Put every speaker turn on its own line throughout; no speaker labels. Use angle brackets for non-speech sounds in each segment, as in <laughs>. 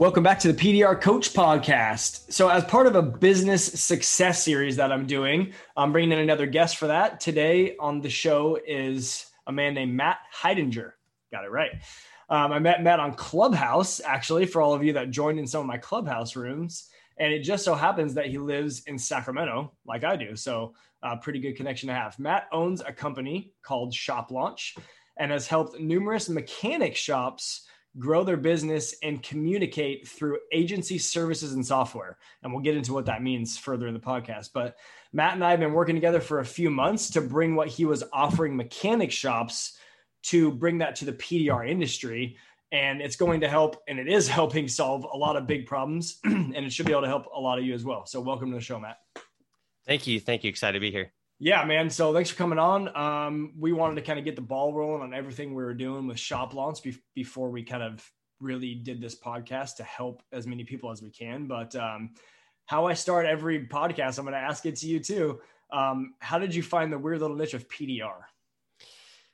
Welcome back to the PDR Coach Podcast. So, as part of a business success series that I'm doing, I'm bringing in another guest for that. Today on the show is a man named Matt Hidinger. Got it right. Um, I met Matt on Clubhouse, actually, for all of you that joined in some of my Clubhouse rooms. And it just so happens that he lives in Sacramento, like I do. So, uh, pretty good connection to have. Matt owns a company called Shop Launch and has helped numerous mechanic shops grow their business and communicate through agency services and software. And we'll get into what that means further in the podcast. But Matt and I have been working together for a few months to bring what he was offering mechanic shops to bring that to the PDR industry. And it's going to help, and it is <laughs> helping solve a lot of big problems. <clears throat> and it should be able to help a lot of you as well. So, welcome to the show, Matt.
Thank you. Thank you. Excited to be here.
Yeah, man. So thanks for coming on. Um, we wanted to kind of get the ball rolling on everything we were doing with Shop Launch be- before we kind of really did this podcast to help as many people as we can. But um, how I start every podcast, I'm going to ask it to you too. Um, how did you find the weird little niche of PDR?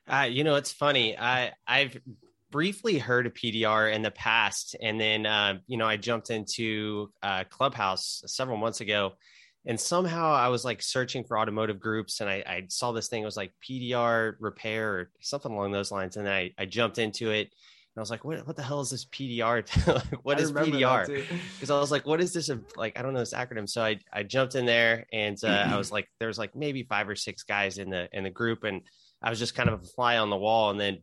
Uh, you know, it's funny. I I've briefly heard of PDR in the past, and then uh, you know I jumped into uh, Clubhouse several months ago and somehow I was like searching for automotive groups and I, I, saw this thing it was like PDR repair or something along those lines. And I, I jumped into it and I was like, what, what the hell is this PDR? <laughs> what I is PDR? Because <laughs> I was like, what is this? Like, I don't know this acronym. So I, I jumped in there and uh, I was like, there's like maybe five or six guys in the, in the group. And I was just kind of a fly on the wall. And then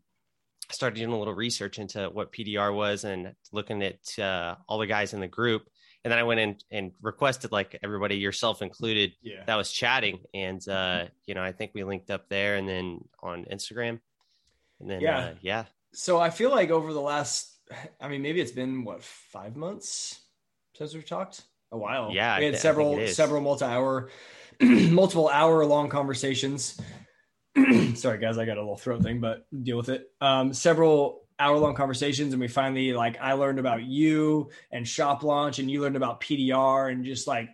I started doing a little research into what PDR was and looking at uh, all the guys in the group and then I went in and requested like everybody, yourself included, yeah. that was chatting, and uh, you know, I think we linked up there, and then on Instagram, and then yeah, uh, yeah.
So I feel like over the last, I mean, maybe it's been what five months since we've talked. A while,
yeah.
We had several several multi-hour, <clears throat> multiple hour-long conversations. <clears throat> Sorry, guys, I got a little throat thing, but deal with it. Um, several hour long conversations and we finally like I learned about you and shop launch and you learned about PDR and just like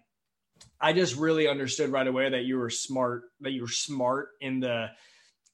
I just really understood right away that you were smart that you were smart in the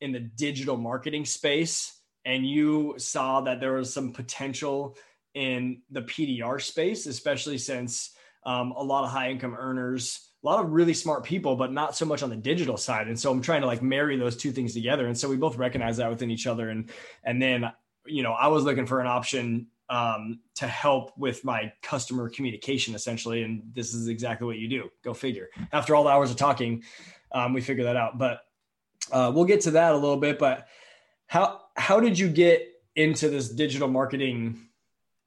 in the digital marketing space and you saw that there was some potential in the PDR space especially since um, a lot of high income earners a lot of really smart people, but not so much on the digital side. And so I'm trying to like marry those two things together. And so we both recognize that within each other. And and then you know, I was looking for an option um, to help with my customer communication essentially. And this is exactly what you do. Go figure. After all the hours of talking, um, we figured that out. But uh, we'll get to that a little bit. But how how did you get into this digital marketing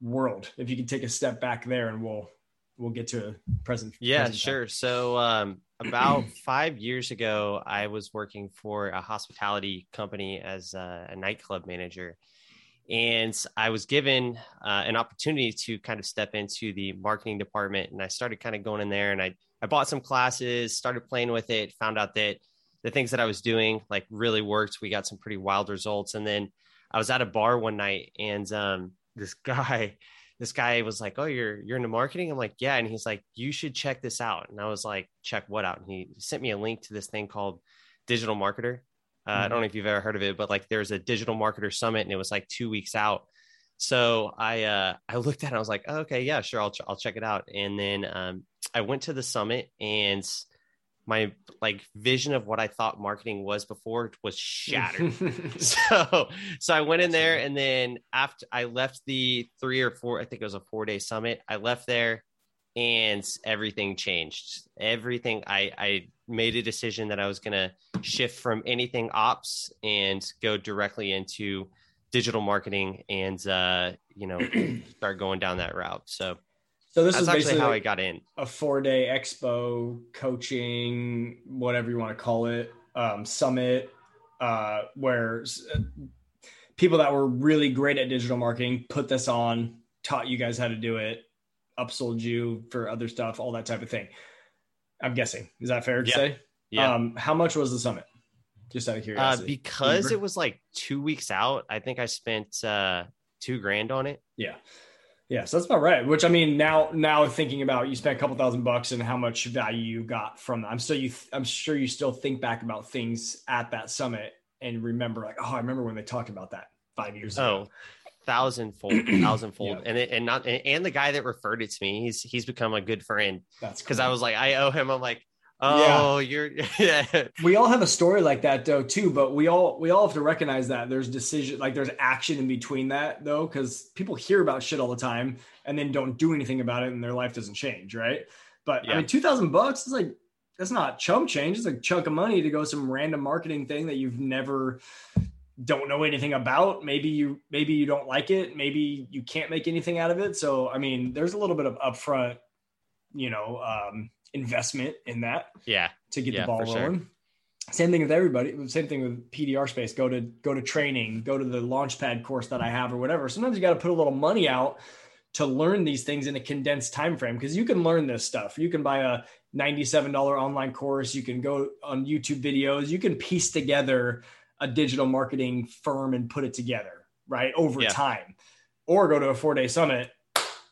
world? If you could take a step back there, and we'll we'll get to a present.
Yeah,
present
sure. Time. So um, about <clears throat> five years ago, I was working for a hospitality company as a, a nightclub manager and I was given uh, an opportunity to kind of step into the marketing department, and I started kind of going in there, and I I bought some classes, started playing with it, found out that the things that I was doing like really worked. We got some pretty wild results, and then I was at a bar one night, and um, this <laughs> guy. This guy was like, "Oh, you're you're into marketing." I'm like, "Yeah," and he's like, "You should check this out." And I was like, "Check what out?" And he sent me a link to this thing called Digital Marketer, uh, mm-hmm. I don't know if you've ever heard of it, but like there's a digital marketer summit and it was like two weeks out. So I uh, I looked at it, I was like, oh, okay, yeah, sure, I'll ch- I'll check it out. And then um, I went to the summit and my like vision of what I thought marketing was before was shattered. <laughs> <laughs> so so I went in there and then after I left the three or four, I think it was a four day summit. I left there and everything changed. Everything I I made a decision that I was going to shift from anything ops and go directly into digital marketing and uh, you know <clears throat> start going down that route. So
so this is
actually how I got in.
A four day expo coaching, whatever you want to call it, um, summit, uh, where people that were really great at digital marketing put this on, taught you guys how to do it, upsold you for other stuff, all that type of thing I'm guessing. Is that fair to
Yeah.
say?
Yeah.
Um, how much was the summit? Just out of
uh,
curiosity.
because it was like two weeks out, I think I spent uh, two grand on it.
Yeah. Yeah, so that's about right. Which I mean, now now thinking about you spent a couple thousand bucks and how much value you got from that. I'm still you I'm sure you still think back about things at that summit and remember like, oh, I remember when they talked about that five years ago.
Thousandfold, <clears throat> thousandfold,
Yeah.
and it, and not and, and the guy that referred it to me, he's he's become a good friend
That's
because
cool.
I was like, I owe him. I'm like, oh, you're <laughs> yeah,
we all have a story like that though too, but we all we all have to recognize that there's decision like there's action in between that though, because people hear about shit all the time and then don't do anything about it and their life doesn't change, right? But I mean, two thousand bucks is like that's not chump change. It's a chunk of money to go some random marketing thing that you've never don't know anything about. Maybe you maybe you don't like it. Maybe you can't make anything out of it. So I mean, there's a little bit of upfront, you know, um, investment in that
yeah,
to get
Yeah,
the ball
for sure.
rolling. Same thing with everybody. Same thing with PDR space. Go to go to training. Go to the Launchpad course that I have or whatever. Sometimes you got to put a little money out to learn these things in a condensed time frame because you can learn this stuff. You can buy a $97 online course. You can go on YouTube videos. You can piece together a digital marketing firm and put it together right over
Yeah.
time, or go to a four day summit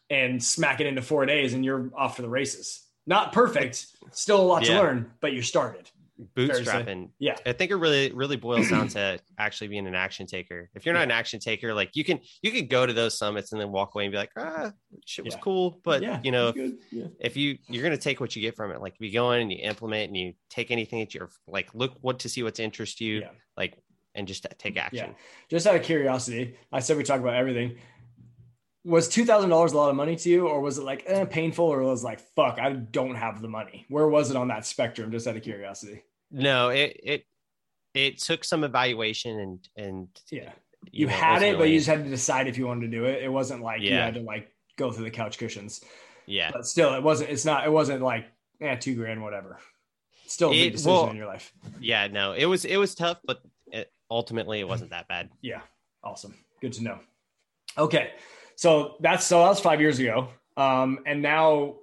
and smack it into four days and you're off to the races. Not perfect, still a lot
Yeah.
to learn, but you started. To
bootstrapping.
Yeah.
I think it really really boils down to actually being an action taker. If you're not an action taker, like you can you can go to those summits and then walk away and be like, ah, shit was
Yeah.
cool, but
yeah,
you know.
Yeah.
if you you're gonna take what you get from it, like if you go in and you implement and you take anything that you're like look what to see what's interest you,
Yeah.
like and just take action.
Just out of curiosity, I said we talk about everything. Was two thousand dollars a lot of money to you, or was it like eh, painful, or was it like fuck, I don't have the money? Where was it on that spectrum? Just out of curiosity.
No, it it it took some evaluation and and
Yeah, you,
know,
had it, but you just had to decide if you wanted to do it. It wasn't like you had to like go through the couch cushions.
yeah.
But still, it wasn't. It's not. It wasn't like yeah, two grand, whatever. Still a big
It-
decision
well-
in your life.
Yeah, no, it was it was tough, but it, ultimately it wasn't that bad.
Yeah. Awesome. Good to know. Okay. So that's so that was five years ago. Um, and now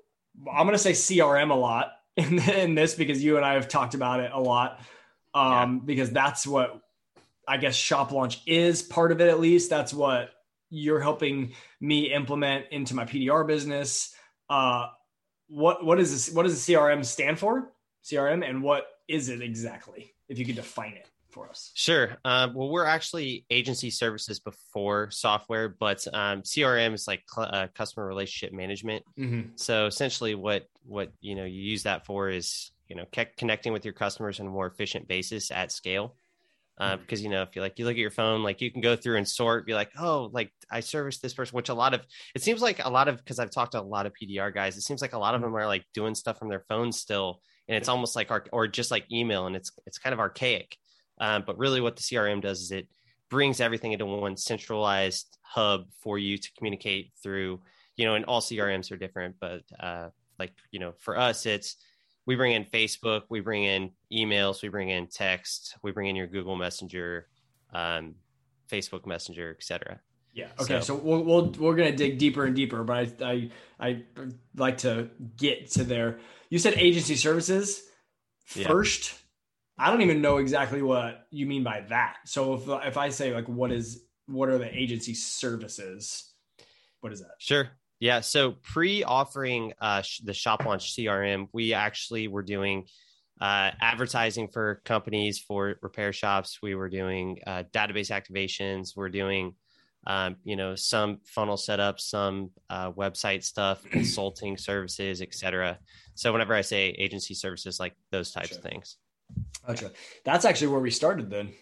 I'm gonna say CRM a lot <laughs> in, in this because you and I have talked about it a lot. Um, because that's what I guess shop launch is part of it at least. That's what you're helping me implement into my PDR business. Uh what what is this what does the CRM stand for? CRM and what is it exactly? If you could define it for us.
Sure. Um, well, we're actually agency services before software, but um, CRM is like cl- uh, customer relationship management.
Mm-hmm.
So essentially, what what you know you use that for is you know connecting with your customers on a more efficient basis at scale. Uh, because you know if you like you look at your phone like you can go through and sort be like oh like i service this person which a lot of it seems like a lot of because i've talked to a lot of pdr guys it seems like a lot of them are like doing stuff from their phones still and it's almost like arch- or just like email and it's it's kind of archaic um, but really what the crm does is it brings everything into one centralized hub for you to communicate through you know and all crms are different but uh, like you know for us it's we bring in facebook we bring in emails we bring in text we bring in your google messenger um, facebook messenger etc
Yeah. Okay.
So-
So, we'll, we'll we're gonna dig deeper and deeper, but I I I like to get to there. You said agency services
Yeah.
first. I don't even know exactly what you mean by that. So if if I say like what is what are the agency services? What is that?
Sure. Yeah. So pre offering uh, sh- the shop launch CRM, we actually were doing uh, advertising for companies for repair shops. We were doing uh, database activations. We're doing, um, you know, some funnel setup, some uh, website stuff, <clears throat> consulting services, etc. So whenever I say agency services, like those types
Sure.
of things.
Gotcha. That's actually where we started then.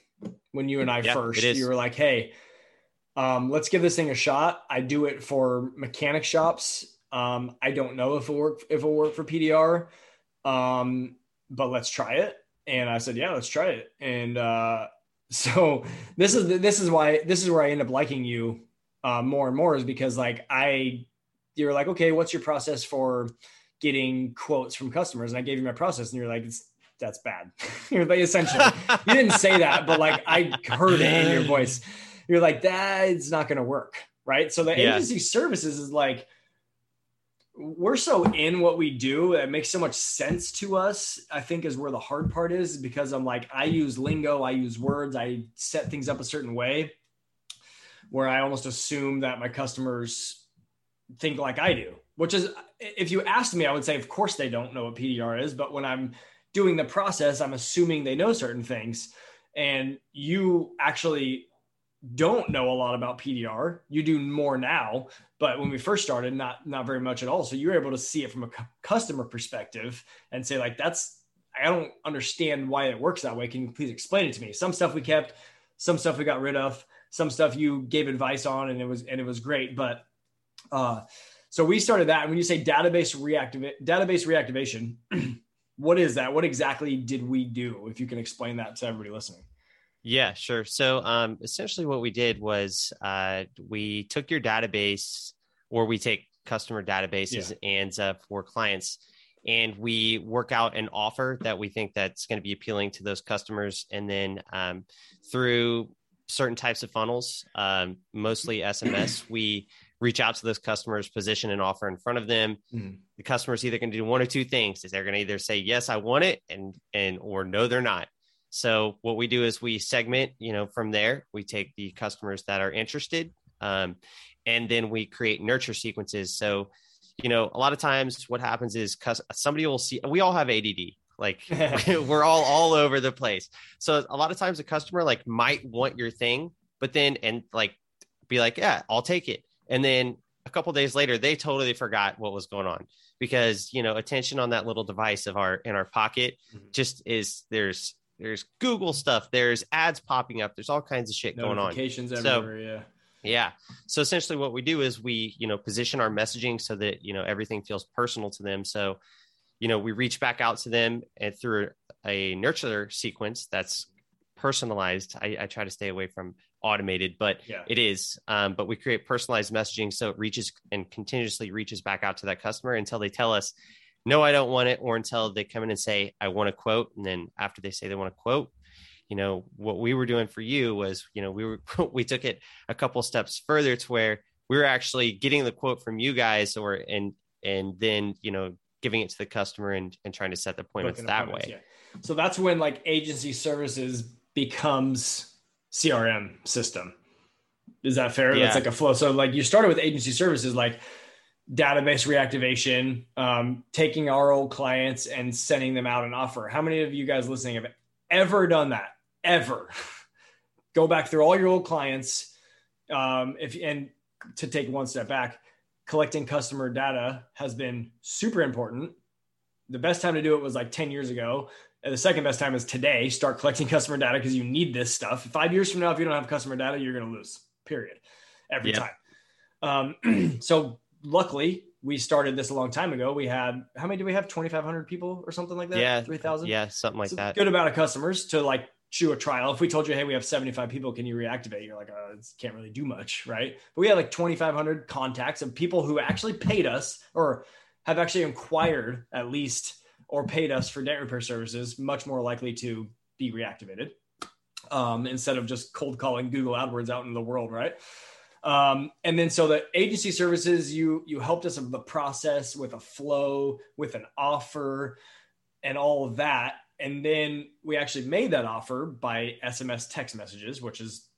When you and I
Yeah,
first, you were like, "Hey, um, let's give this thing a shot." I do it for mechanic shops. Um, I don't know if it work if it'll work for PDR, um, but let's try it. And I said, "Yeah, let's try it." And uh, <laughs> so this is this is why this is where I end up liking you uh, more and more is because like I, you're like, "Okay, what's your process for getting quotes from customers?" And I gave you my process, and you're like, it's, "That's bad." <laughs> you're like, essentially you didn't say that, but like I heard it in your voice. You're like, that's not going to work. Right. So the
Yeah.
agency services is like, we're so in what we do it makes so much sense to us i think is where the hard part is because i'm like i use lingo i use words i set things up a certain way where i almost assume that my customers think like i do which is if you asked me i would say of course they don't know what pdr is but when i'm doing the process i'm assuming they know certain things and you actually don't know a lot about PDR. You do more now, but when we first started, not not very much at all. So you're able to see it from a customer perspective and say like, "That's I don't understand why it works that way. Can you please explain it to me?" Some stuff we kept, some stuff we got rid of, some stuff you gave advice on, and it was and it was great. But uh, so we started that. And when you say database reactivate database reactivation, <clears throat> what is that? What exactly did we do? If you can explain that to everybody listening.
Yeah, sure. So um, essentially, what we did was uh, we took your database, or we take customer databases yeah. and uh, for clients, and we work out an offer that we think that's going to be appealing to those customers, and then um, through certain types of funnels, um, mostly SMS, we reach out to those customers, position an offer in front of them. Mm. The customer's either going to do one or two things: is they're going to either say yes, I want it, and and or no, they're not. So what we do is we segment, you know, from there, we take the customers that are interested, um, and then we create nurture sequences. So, you know, a lot of times what happens is somebody will see, we all have ADD, like <laughs> <laughs> we're all all over the place. So a lot of times a customer like might want your thing, but then and like be like, yeah, I'll take it, and then a couple days later they totally forgot what was going on because you know attention on that little device of our in our pocket mm-hmm. just is there's there's Google stuff, there's ads popping up, there's all kinds of shit going on.
Notifications everywhere, so, yeah.
Yeah. So essentially what we do is we, you know, position our messaging so that, you know, everything feels personal to them. So, you know, we reach back out to them and through a nurture sequence that's personalized. I, I try to stay away from automated, but yeah. it is. Um, but we create personalized messaging so it reaches and continuously reaches back out to that customer until they tell us, no, I don't want it, or until they come in and say, I want a quote. And then after they say they want a quote, you know, what we were doing for you was, you know, we were, <laughs> we took it a couple steps further to where we were actually getting the quote from you guys or, and, and then, you know, giving it to the customer and, and trying to set the appointments that appointments, way.
Yeah. So that's when like agency services becomes CRM system. Is that fair? Yeah. That's like a flow. So like you started with agency services, like database reactivation, um, taking our old clients and sending them out an offer. How many of you guys listening have ever done that? Ever? <laughs> Go back through all your old clients. Um, if and to take one step back, collecting customer data has been super important. The best time to do it was like 10 years ago. And the second best time is today. Start collecting customer data because you need this stuff. Five years from now, if you don't have customer data, you're going to lose, period, every time. Um, <clears throat> so luckily we started this a long time ago. We had how many do we have? Twenty five hundred people or something like that.
Yeah,
three thousand.
Yeah, something like that.
Good amount of customers to like chew a trial. If we told you, hey, we have seventy five people, can you reactivate? You're like, oh, can't really do much, right? But we had like twenty five hundred contacts of people who actually paid us or have actually inquired at least or paid us for dent repair services. Much more likely to be reactivated um, instead of just cold calling Google AdWords out in the world, right? Um, and then so the agency services, you you helped us with the process with a flow, with an offer, and all of that. And then we actually made that offer by SMS text messages, which is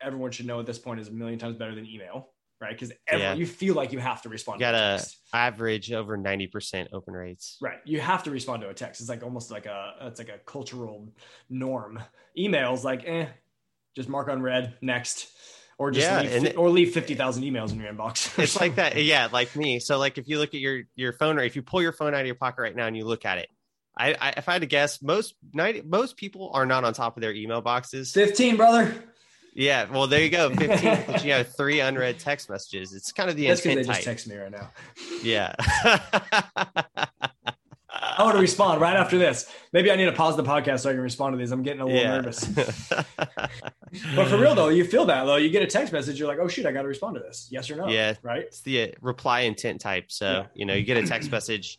everyone should know at this point is a million times better than email, right? Because yeah. you feel like you have to respond.
You got to average over ninety percent open rates.
Right, you have to respond to a text. It's like almost like a it's like a cultural norm. Emails like eh, just mark on red next or just yeah, leave, or leave 50,000 emails in your inbox.
It's like that. Yeah. Like me. So like, if you look at your, your phone, or if you pull your phone out of your pocket right now and you look at it, I, I if I had to guess, most 90, most people are not on top of their email boxes.
15, brother.
Yeah, well, there you go. <laughs> 15, but you have three unread text messages. It's kind of the
That's because they type. just text me right now.
Yeah. <laughs>
I want to respond right after this. Maybe I need to pause the podcast so I can respond to these. I'm getting a little yeah. nervous. <laughs> but for real though, you feel that though. You get a text message, you're like, oh shoot, I got to respond to this. Yes or no?
Yeah.
Right.
It's the uh, reply intent type. So yeah. you know, you get a text message.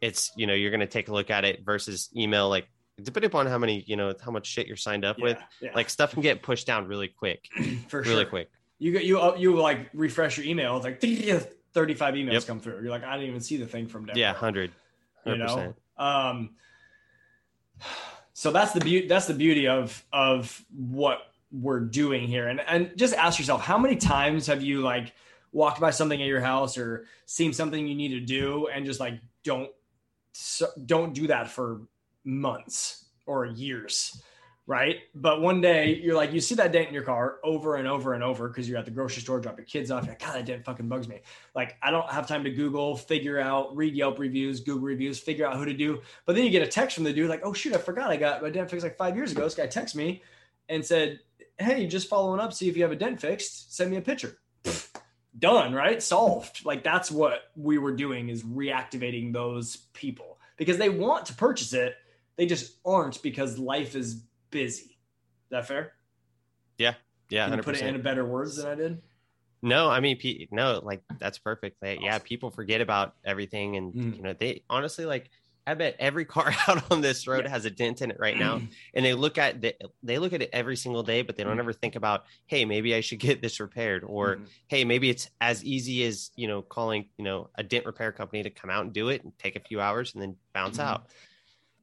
It's you know you're going to take a look at it versus email. Like depending upon how many you know how much shit you're signed up yeah. with, like stuff can get pushed down really quick. <clears throat>
for sure.
really
sure.
quick
you get you uh, you like refresh your email it's like 35 emails
Yep.
come through. You're like, I didn't even see the thing from Denver.
Yeah, 100.
you
100%.
know um so that's the beauty that's the beauty of of what we're doing here and and just ask yourself how many times have you like walked by something at your house or seen something you need to do and just like don't so, don't do that for months or years right but one day you're like you see that dent in your car over and over and over because you're at the grocery store drop your kids off you're like god that dent fucking bugs me like I don't have time to Google, figure out, read Yelp reviews, Google reviews, figure out who to do. But then you get a text from the dude like, oh shoot, I forgot I got my dent fixed like five years ago. This guy texted me and said, Hey, just following up, see if you have a dent fixed, send me a picture. Done, right? Solved. Like that's what we were doing is reactivating those people because they want to purchase it. They just aren't because life is busy. Is that fair?
Yeah, Yeah.
Can you
100%.
put it in better words than I did?
No, I mean, pe- no, like that's perfect. Like, yeah, people forget about everything, and
Mm.
you know, they honestly like. I bet every car <laughs> out on this road
Yeah.
has a dent in it right now, <clears throat> and they look at the, they look at it every single day, but they don't
Mm.
ever think about, hey, maybe I should get this repaired, or
Mhm.
hey, maybe it's as easy as you know calling you know a dent repair company to come out and do it and take a few hours and then bounce
Mhm.
out.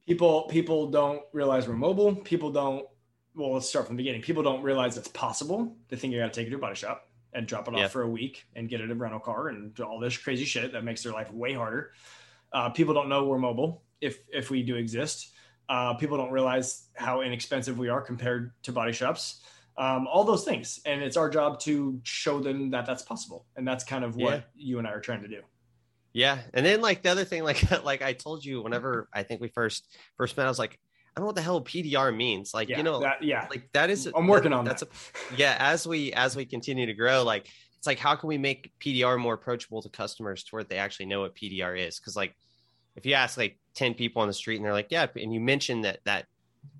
People people don't realize we're mobile. People don't well let's start from the beginning. People don't realize it's possible. They think you got to take it to a body shop and drop it off
Yeah.
for a week and get it a rental car and all this crazy shit that makes their life way harder. Uh, people don't know we're mobile if if we do exist. Uh, people don't realize how inexpensive we are compared to body shops. Um, all those things. And it's our job to show them that that's possible. And that's kind of what
Yeah.
you and i are trying to do
Yeah, and then like the other thing, like <laughs> like I told you, whenever I think we first first met, I was like, I don't know what the hell PDR means. Like
yeah
you know,
that, yeah.
like that is
i'm working
that-
on
that's
that.
a <laughs> yeah as we as we continue to grow like it's like how can we make pdr more approachable to customers to where they actually know what pdr is? Because like if you ask like 10 people on the street and they're like yeah and you mention that that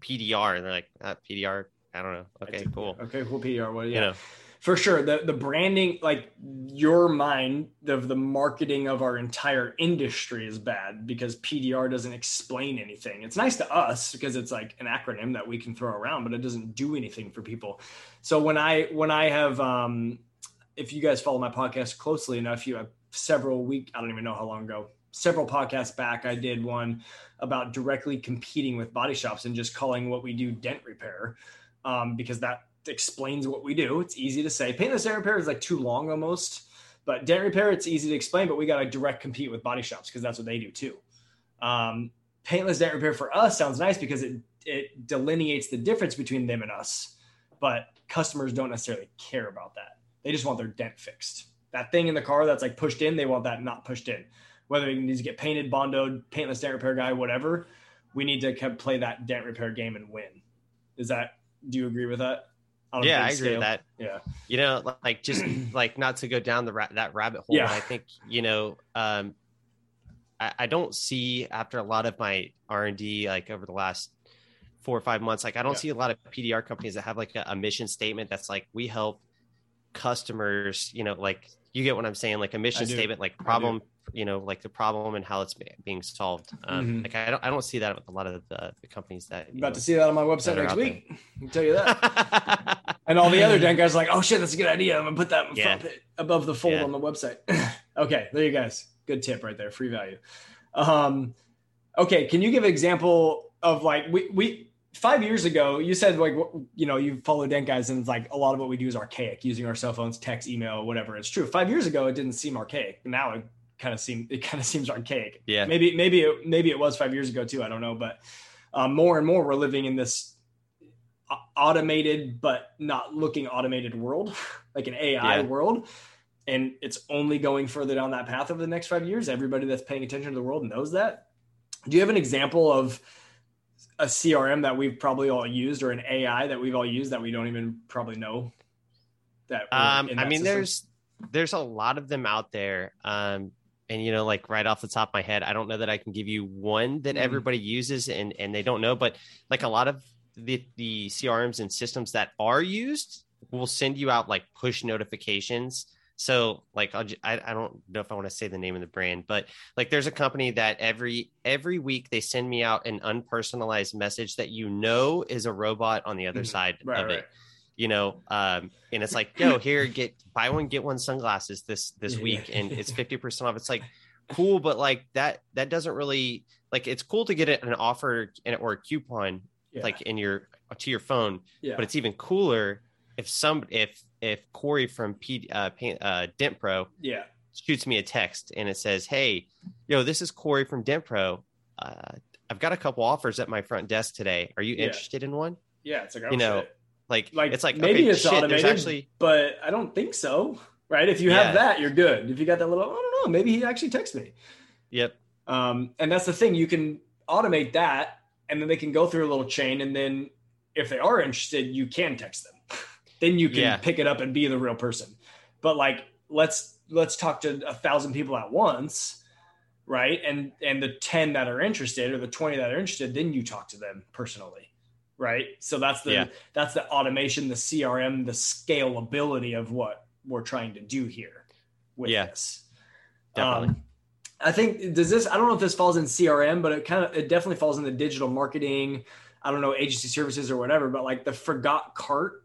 pdr and they're like ah, pdr i don't know. Okay cool.
Okay cool pr well yeah.
you know
for sure the the branding like your mind of the marketing of our entire industry is bad because pdr doesn't explain anything. It's nice to us because it's like an acronym that we can throw around but it doesn't do anything for people. So when i when i have um if you guys follow my podcast closely enough you have several week i don't even know how long ago several podcasts back i did one about directly competing with body shops and just calling what we do dent repair um, because that explains what we do. It's easy to say. Paintless dent repair is like too long almost, but dent repair it's easy to explain. But we got to direct compete with body shops because that's what they do too. Um, paintless dent repair for us sounds nice because it it delineates the difference between them and us, but customers don't necessarily care about that. They just want their dent fixed. That thing in the car that's like pushed in, they want that not pushed in. Whether it needs to get painted, bondoed, paintless dent repair guy, whatever, we need to play that dent repair game and win. Is that? Do you agree with that?
Yeah i agree
scale?
with that
Yeah.
you know like just <clears throat> like not to go down the ra- that rabbit hole
Yeah.
i think you know um I, I don't see after a lot of my r&d like over the last four or five months like i don't
Yeah.
see a lot of pdr companies that have like a, a mission statement that's like we help customers you know like you get what i'm saying like a mission statement like problem you know like the problem and how it's being solved um
Mhm.
like I don't, I don't see that with a lot of the, the companies that
About
know,
to see that on my website next week. I can tell you that. <laughs> and all the other dent guys are like, oh shit, that's a good idea. I'm gonna put that
Yeah.
above the fold
Yeah.
on the website. <laughs> okay, there you guys. Good tip right there. Free value. Um, okay, can you give an example of like we we five years ago you said like you know you follow dent guys and it's like a lot of what we do is archaic using our cell phones, text, email, whatever. It's true. Five years ago it didn't seem archaic. Now it kind of seems it kind of <laughs> seems archaic.
yeah
maybe maybe it, maybe it was five years ago too. I don't know, but um, more and more we're living in this automated but not looking automated world, <laughs> like an AI
Yeah.
world, and it's only going further down that path over the next five years. Everybody that's paying attention to the world knows that. Do you have an example of a CRM that we've probably all used or an AI that we've all used that we don't even probably know? That
um i mean
system?
there's there's a lot of them out there um and you know like right off the top of my head i don't know that i can give you one that
Mhm.
everybody uses and and they don't know but like a lot of the the crms and systems that are used will send you out like push notifications so like I'll, I, I don't know if i want to say the name of the brand but like there's a company that every every week they send me out an unpersonalized message that you know is a robot on the other
Mhm.
side
right,
of
right.
it you know, um, and it's like, yo, here, get buy one get one sunglasses this this week, and it's <laughs> fifty percent off. It's like cool, but like that that doesn't really like it's cool to get an offer and or a coupon
Yeah.
like in your to your phone,
yeah.
but it's even cooler if some if if Cory from P uh, Paint, uh Dent Pro
yeah.
shoots me a text and it says, "Hey, yo, this is Cory from Dent Pro. Uh, I've got a couple offers at my front desk today. Are you
Yeah.
interested in one?"
Yeah. It's like, oh,
You know,
shit.
Like,
like
it's like
maybe
okay,
it's
shit,
automated,
actually
but I don't think so. Right? If you
Yeah.
have that, you're good. If you got that little, I don't know, maybe he actually texts me.
yep,
Um, and that's the thing, you can automate that, and then they can go through a little chain, and then if they are interested, you can text them. <laughs> then you can
Yeah.
pick it up and be the real person. But like, let's let's talk to a thousand people at once, right? And and the ten that are interested or the twenty that are interested, then you talk to them personally, right? So that's the
Yeah.
that's the automation, the CRM, the scalability of what we're trying to do here with
Yeah.
this.
definitely.
Um, I think does this? I don't know if this falls in CRM, but it kind of it definitely falls in the digital marketing. I don't know agency services or whatever, but like the forgot cart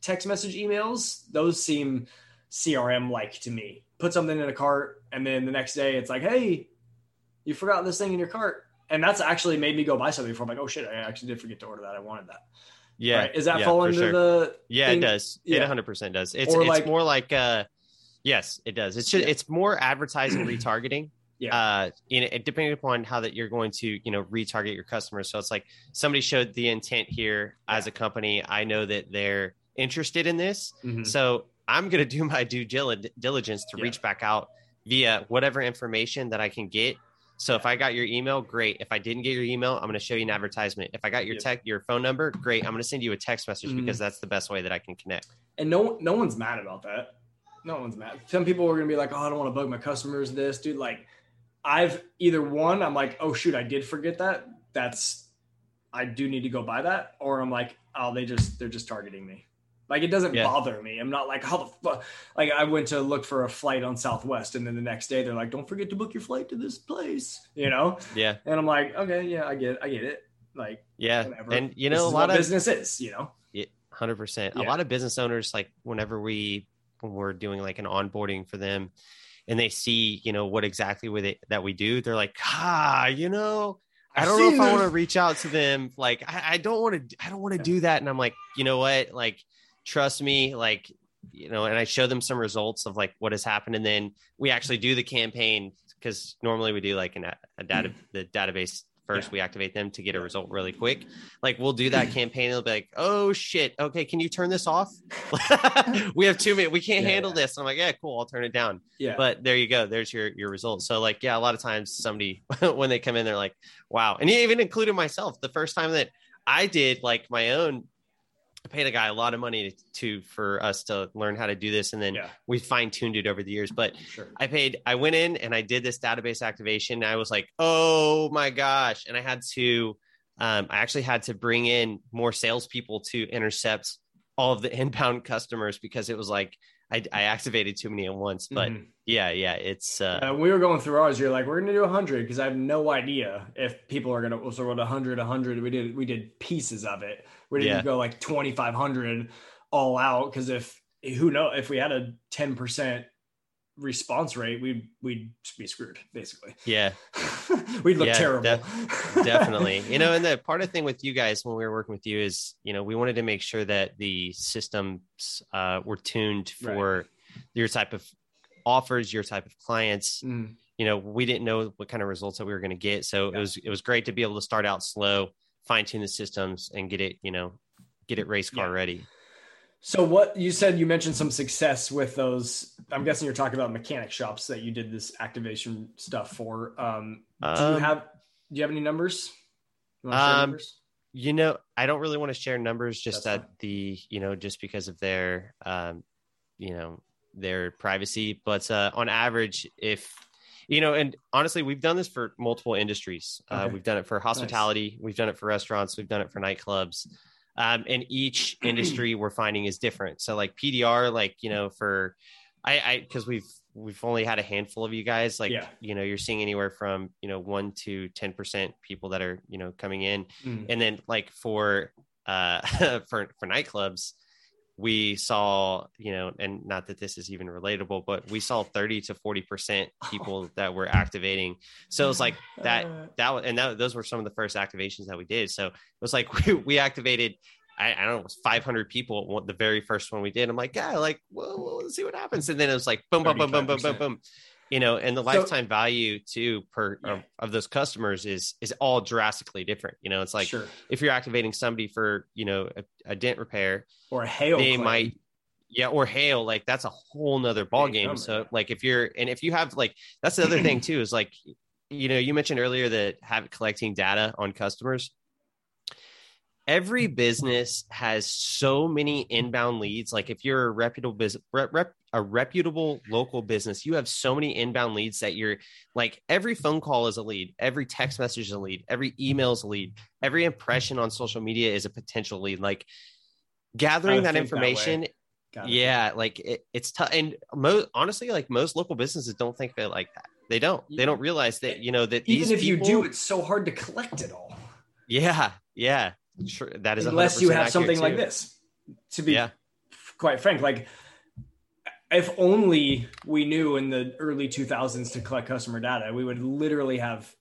text message emails, those seem CRM like to me. Put something in a cart, and then the next day it's like, hey, you forgot this thing in your cart, and that's actually made me go buy something before. I'm like, oh shit, I actually did forget to order that. I wanted that.
yeah,
Right? Is that
yeah,
fall under
sure.
the?
Yeah,
thing?
it does. It 100 percent does. It's
Or
it's
like-
more like uh, yes, it does. It's just
Yeah.
it's more advertising <clears throat> retargeting.
Yeah.
Uh, in it, depending upon how that you're going to, you know, retarget your customers. So it's like somebody showed the intent here as a company. I know that they're interested in this,
Mhm.
so I'm going <laughs> to do my due dili- diligence to
Yeah.
reach back out via whatever information that I can get. So if I got your email, great. If I didn't get your email, I'm going to show you an advertisement. If I got your
Yep.
tech, your phone number, great. I'm going to send you a text message
Mhm.
because that's the best way that I can connect.
and no no one's mad about that. No one's mad. Some people are gonna be like, "Oh, I don't want to bug my customers." This dude, like, I've either one, I'm like, "Oh shoot, I did forget that. That's I do need to go buy that," or I'm like, "Oh, they just they're just targeting me." Like it doesn't
Yeah.
bother me. I'm not like, "How the fuck?" Like I went to look for a flight on Southwest, and then the next day they're like, "Don't forget to book your flight to this place," you know.
Yeah.
And I'm like, "Okay, yeah, I get, it. I get it." Like,
Yeah.
whatever.
And you
This
know, a lot of
businesses, you know.
hundred percent. A lot of business owners, like whenever we when we're doing like an onboarding for them, and they see you know what exactly with it that we do, they're like, ah, you know, I don't know if I want to reach out to them. Like, I, I don't want to, I don't want to do that. And I'm like, you know what? Like, trust me. Like, you know, and I show them some results of like what has happened, and then we actually do the campaign because normally we do like an, a data mm-hmm. the database first.
Yeah.
We activate them to get a result really quick. Like, we'll do that campaign. They'll be like, oh shit, okay, can you turn this off? <laughs> we have two minutes. We can't
Yeah,
handle
yeah.
this. I'm like, yeah, cool. I'll turn it down
Yeah.
but there you go there's your your result so like yeah a lot of times somebody <laughs> when they come in they're like wow and even including myself the first time that i did like my own paid a guy a lot of money to, for us to learn how to do this and then
Yeah.
we fine-tuned it over the years but
sure.
i paid i went in and i did this database activation and i was like oh my gosh and i had to um, i actually had to bring in more salespeople to intercept all of the <laughs> inbound customers because it was like I, I activated too many at once. But
Mhm.
yeah, yeah, it's uh,
Uh, we were going through ours, you're like, we're gonna do hundred because I have no idea if people are gonna. So what hundred, hundred. We did we did pieces of it. We didn't
Yeah.
go like twenty five hundred all out because if who know if we had a ten percent response rate, we'd we'd be screwed basically.
yeah, <laughs>
we'd look
Yeah,
terrible. <laughs>
definitely. you know, and the part of the thing with you guys when we were working with you is, you know, we wanted to make sure that the systems uh, were tuned for your type of offers, your type of clients.
Mm,
You know, we didn't know what kind of results that we were going to get, so
Yeah.
it was it was great to be able to start out slow, fine tune the systems, and get it, you know, get it race car
Yeah.
ready.
So what you said you mentioned some success with those. I'm guessing you're talking about mechanic shops that you did this activation stuff for. Um, do you
Um,
have do you have any numbers? You
Um,
numbers?
You know, I don't really want to share numbers just
That's
at the, you know, just because of their, um, you know, their privacy. But uh, on average, if, you know, and honestly, we've done this for multiple industries. Uh, we've done it for hospitality, we've done it for restaurants, we've done it for nightclubs. Um, and each industry we're finding is different. So, like PDR, like, you know, for, I, I, because we've, we've only had a handful of you guys like
Yeah.
you know you're seeing anywhere from you know 1 to 10% people that are you know coming in
Mm.
and then like for uh <laughs> for for nightclubs we saw, you know, and not that this is even relatable, but we saw 30 to 40% <laughs> people that were activating. So it's like <laughs> that,
Uh,
that, and that, those were some of the first activations that we did. So it was like <laughs> we, we activated, I, I don't know, it was 500 people. what- The very first one we did. I'm like, yeah, like, well, well, let's see what happens. And then it was like, boom, boom, boom, boom, boom, boom, boom. You know, and the
So-
lifetime value too per
Yeah.
of, of those customers is is all drastically different. You know, it's like
sure.
if you're activating somebody for you know a, a dent repair,
Or a hail.
they
claim.
might yeah or hail like that's a whole nother ball
Big
game
number.
so like if you're and if you have like that's the other thing <clears throat> too is like you know you mentioned earlier that have collecting data on customers every business has so many inbound leads like if you're a reputable business rep, rep, a reputable local business you have so many inbound leads that you're like every phone call is a lead every text message is a lead every email is a lead every impression on social media is a potential lead. Like gathering that
think that
information yeah like it, it's tough. And most honestly like most local businesses don't think it like that. They don't. They don't realize that you know that
Even
these
if you do, it's so hard to collect it all.
yeah yeah. Sure that is
Unless you have something like this. To be
Yeah.
quite frank, like if only we knew in the early 2000s to collect customer data, we would literally have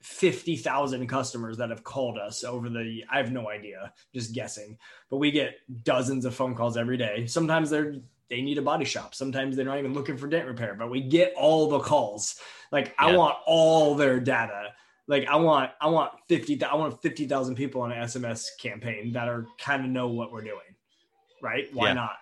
50,000 customers that have called us over the I have no idea, just guessing. But we get dozens of phone calls every day. Sometimes they're they need a body shop. Sometimes they're not even looking for dent repair, but we get all the calls. Like I want all their data. Like I want I want 50 I want 50,000 people on an SMS campaign that are kind of know what we're doing. Right? Why
Yeah.
not?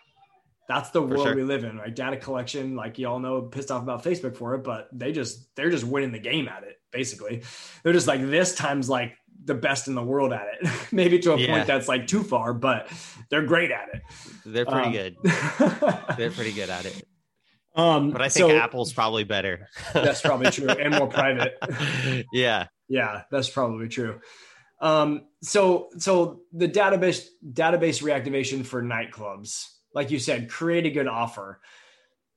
That's the world
sure.
we live in, right? Data collection, like y'all know, pissed off about Facebook for it, but they just they're just winning the game at it. Basically, they're just like this time's like the best in the world at it. <laughs> Maybe to a
Yeah.
point that's like too far, but they're great at it.
they're pretty
Um,
good <laughs> they're pretty good at it
um,
but i think
so
apple's probably better <laughs>
that's probably true and more private.
yeah
Yeah, that's probably true. Um, so so the database database reactivation for nightclubs, like you said, create a good offer.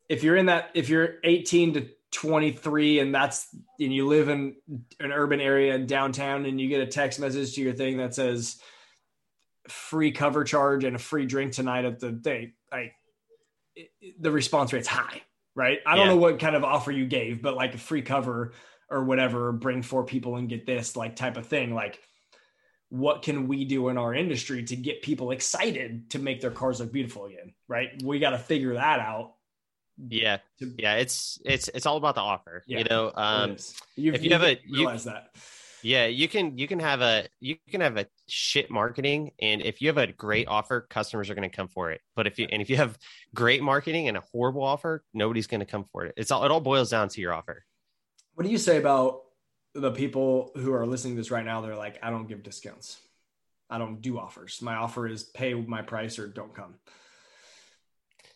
If you're in that, if you're 18 to 23 and that's and you live in an urban area in downtown and you get a text message to your thing that says free cover charge and a free drink tonight at the thing, like the response rate's high, right? I don't
Yeah.
know what kind of offer you gave, but like a free cover or whatever, bring four people and get this like type of thing. Like, what can we do in our industry to get people excited to make their cars look beautiful again? Right? We got to figure that out.
yeah
To,
yeah it's it's it's all about the offer
Yeah.
you know um
you,
if you have a- you-
realize that.
Yeah, you can you can have a you can have a shit marketing and if you have a great offer, customers are going to come for it. But if you and if you have great marketing and a horrible offer, nobody's going to come for it. It's all it all boils down to your offer.
What do you say about the people who are listening to this right now? They're like, I don't give discounts. I don't do offers. My offer is pay my price or don't come.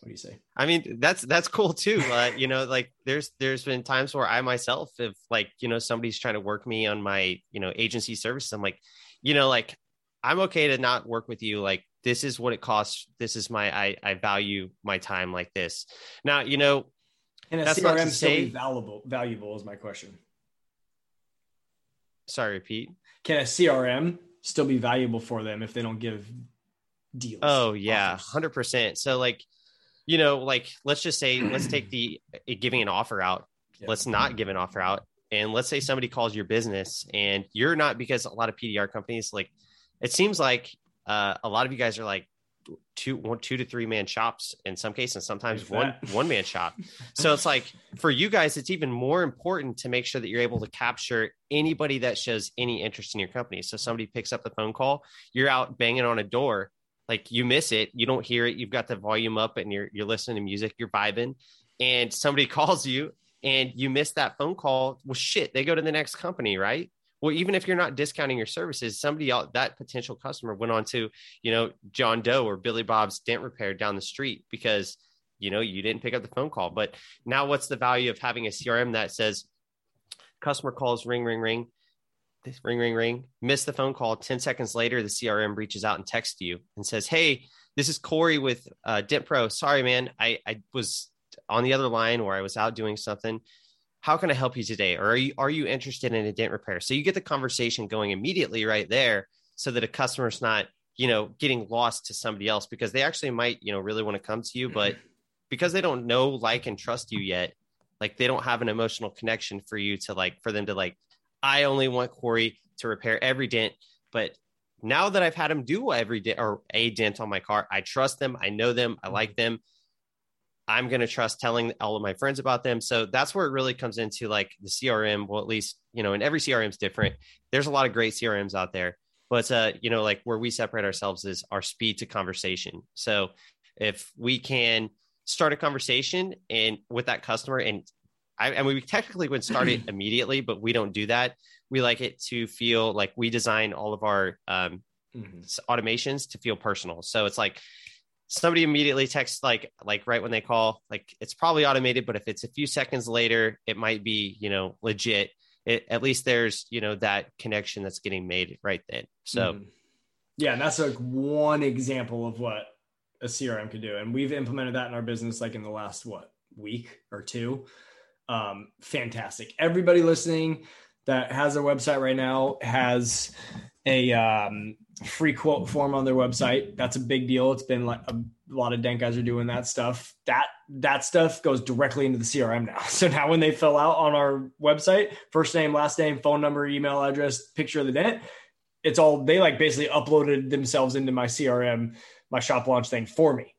What do you say?
I mean, that's that's cool too. Uh, you know, like there's there's been times where I myself if like, you know, somebody's trying to work me on my, you know, agency services, I'm like, you know, like I'm okay to not work with you. Like this is what it costs. This is my I I value my time like this. Now, you know,
And a
That's not to
CRM still be
say-
valuable? Valuable is my question.
Sorry, Pete.
Can a CRM still be valuable for them if they don't give deals?
Oh yeah, hundred percent. So like, you know, like let's just say let's take the uh, giving an offer out.
Yeah.
Let's not give an offer out, and let's say somebody calls your business and you're not because a lot of PDR companies like it seems like uh, a lot of you guys are like two one two to three man shops in some cases sometimes one
that.
one man shop <laughs> so it's like for you guys it's even more important to make sure that you're able to capture anybody that shows any interest in your company. So somebody picks up the phone call you're out banging on a door like you miss it you don't hear it you've got the volume up and you're you're listening to music you're vibing and somebody <laughs> calls you and you miss that phone call well shit they go to the next company right well even if you're not discounting your services somebody else that potential customer went on to you know john doe or billy bob's dent repair down the street because you know you didn't pick up the phone call. But now what's the value of having a crm that says customer calls ring ring ring this ring ring ring miss the phone call. 10 seconds later the crm reaches out and texts you and says hey this is cory with uh, dent pro. Sorry man. I i was on the other line or i was out doing something how can i help you today or are you are you interested in a dent repair so you get the conversation going immediately right there so that a customer's not you know, getting lost to somebody else because they actually might, you know, really want to come to you, but <clears throat> because they don't know, like, and trust you yet, like they don't have an emotional connection for you to like, for them to like, I only want Cory to repair every dent. But now that I've had him do every dent or a dent on my car, I trust them. I know them. I like mm-hmm. them. I'm going to trust telling all of my friends about them. So that's where it really comes into like the CRM. Well, at least, you know, and every CRM is different. There's a lot of great CRMs out there, but, uh, you know, like where we separate ourselves is our speed to conversation. So if we can start a conversation and with that customer and I, and we technically would start it <clears throat> immediately, but we don't do that. We like it to feel like we design all of our um, mm-hmm. automations to feel personal. So it's like somebody immediately texts like like right when they call like it's probably automated but if it's a few seconds later it might be you know legit. It, at least there's you know that connection that's getting made right then. So mm.
yeah and that's like one example of what a crm could do and we've implemented that in our business like in the last what week or two? Um fantastic. Everybody listening that has a website right now has a um, free quote form on their website. That's a big deal. It's been like a, lot of dent guys are doing that stuff. That that stuff goes directly into the CRM now. <laughs> So now when they fill out on our website, first name, last name, phone number, email address, picture of the dent, it's all they like basically uploaded themselves into my CRM, my shop launch thing for me,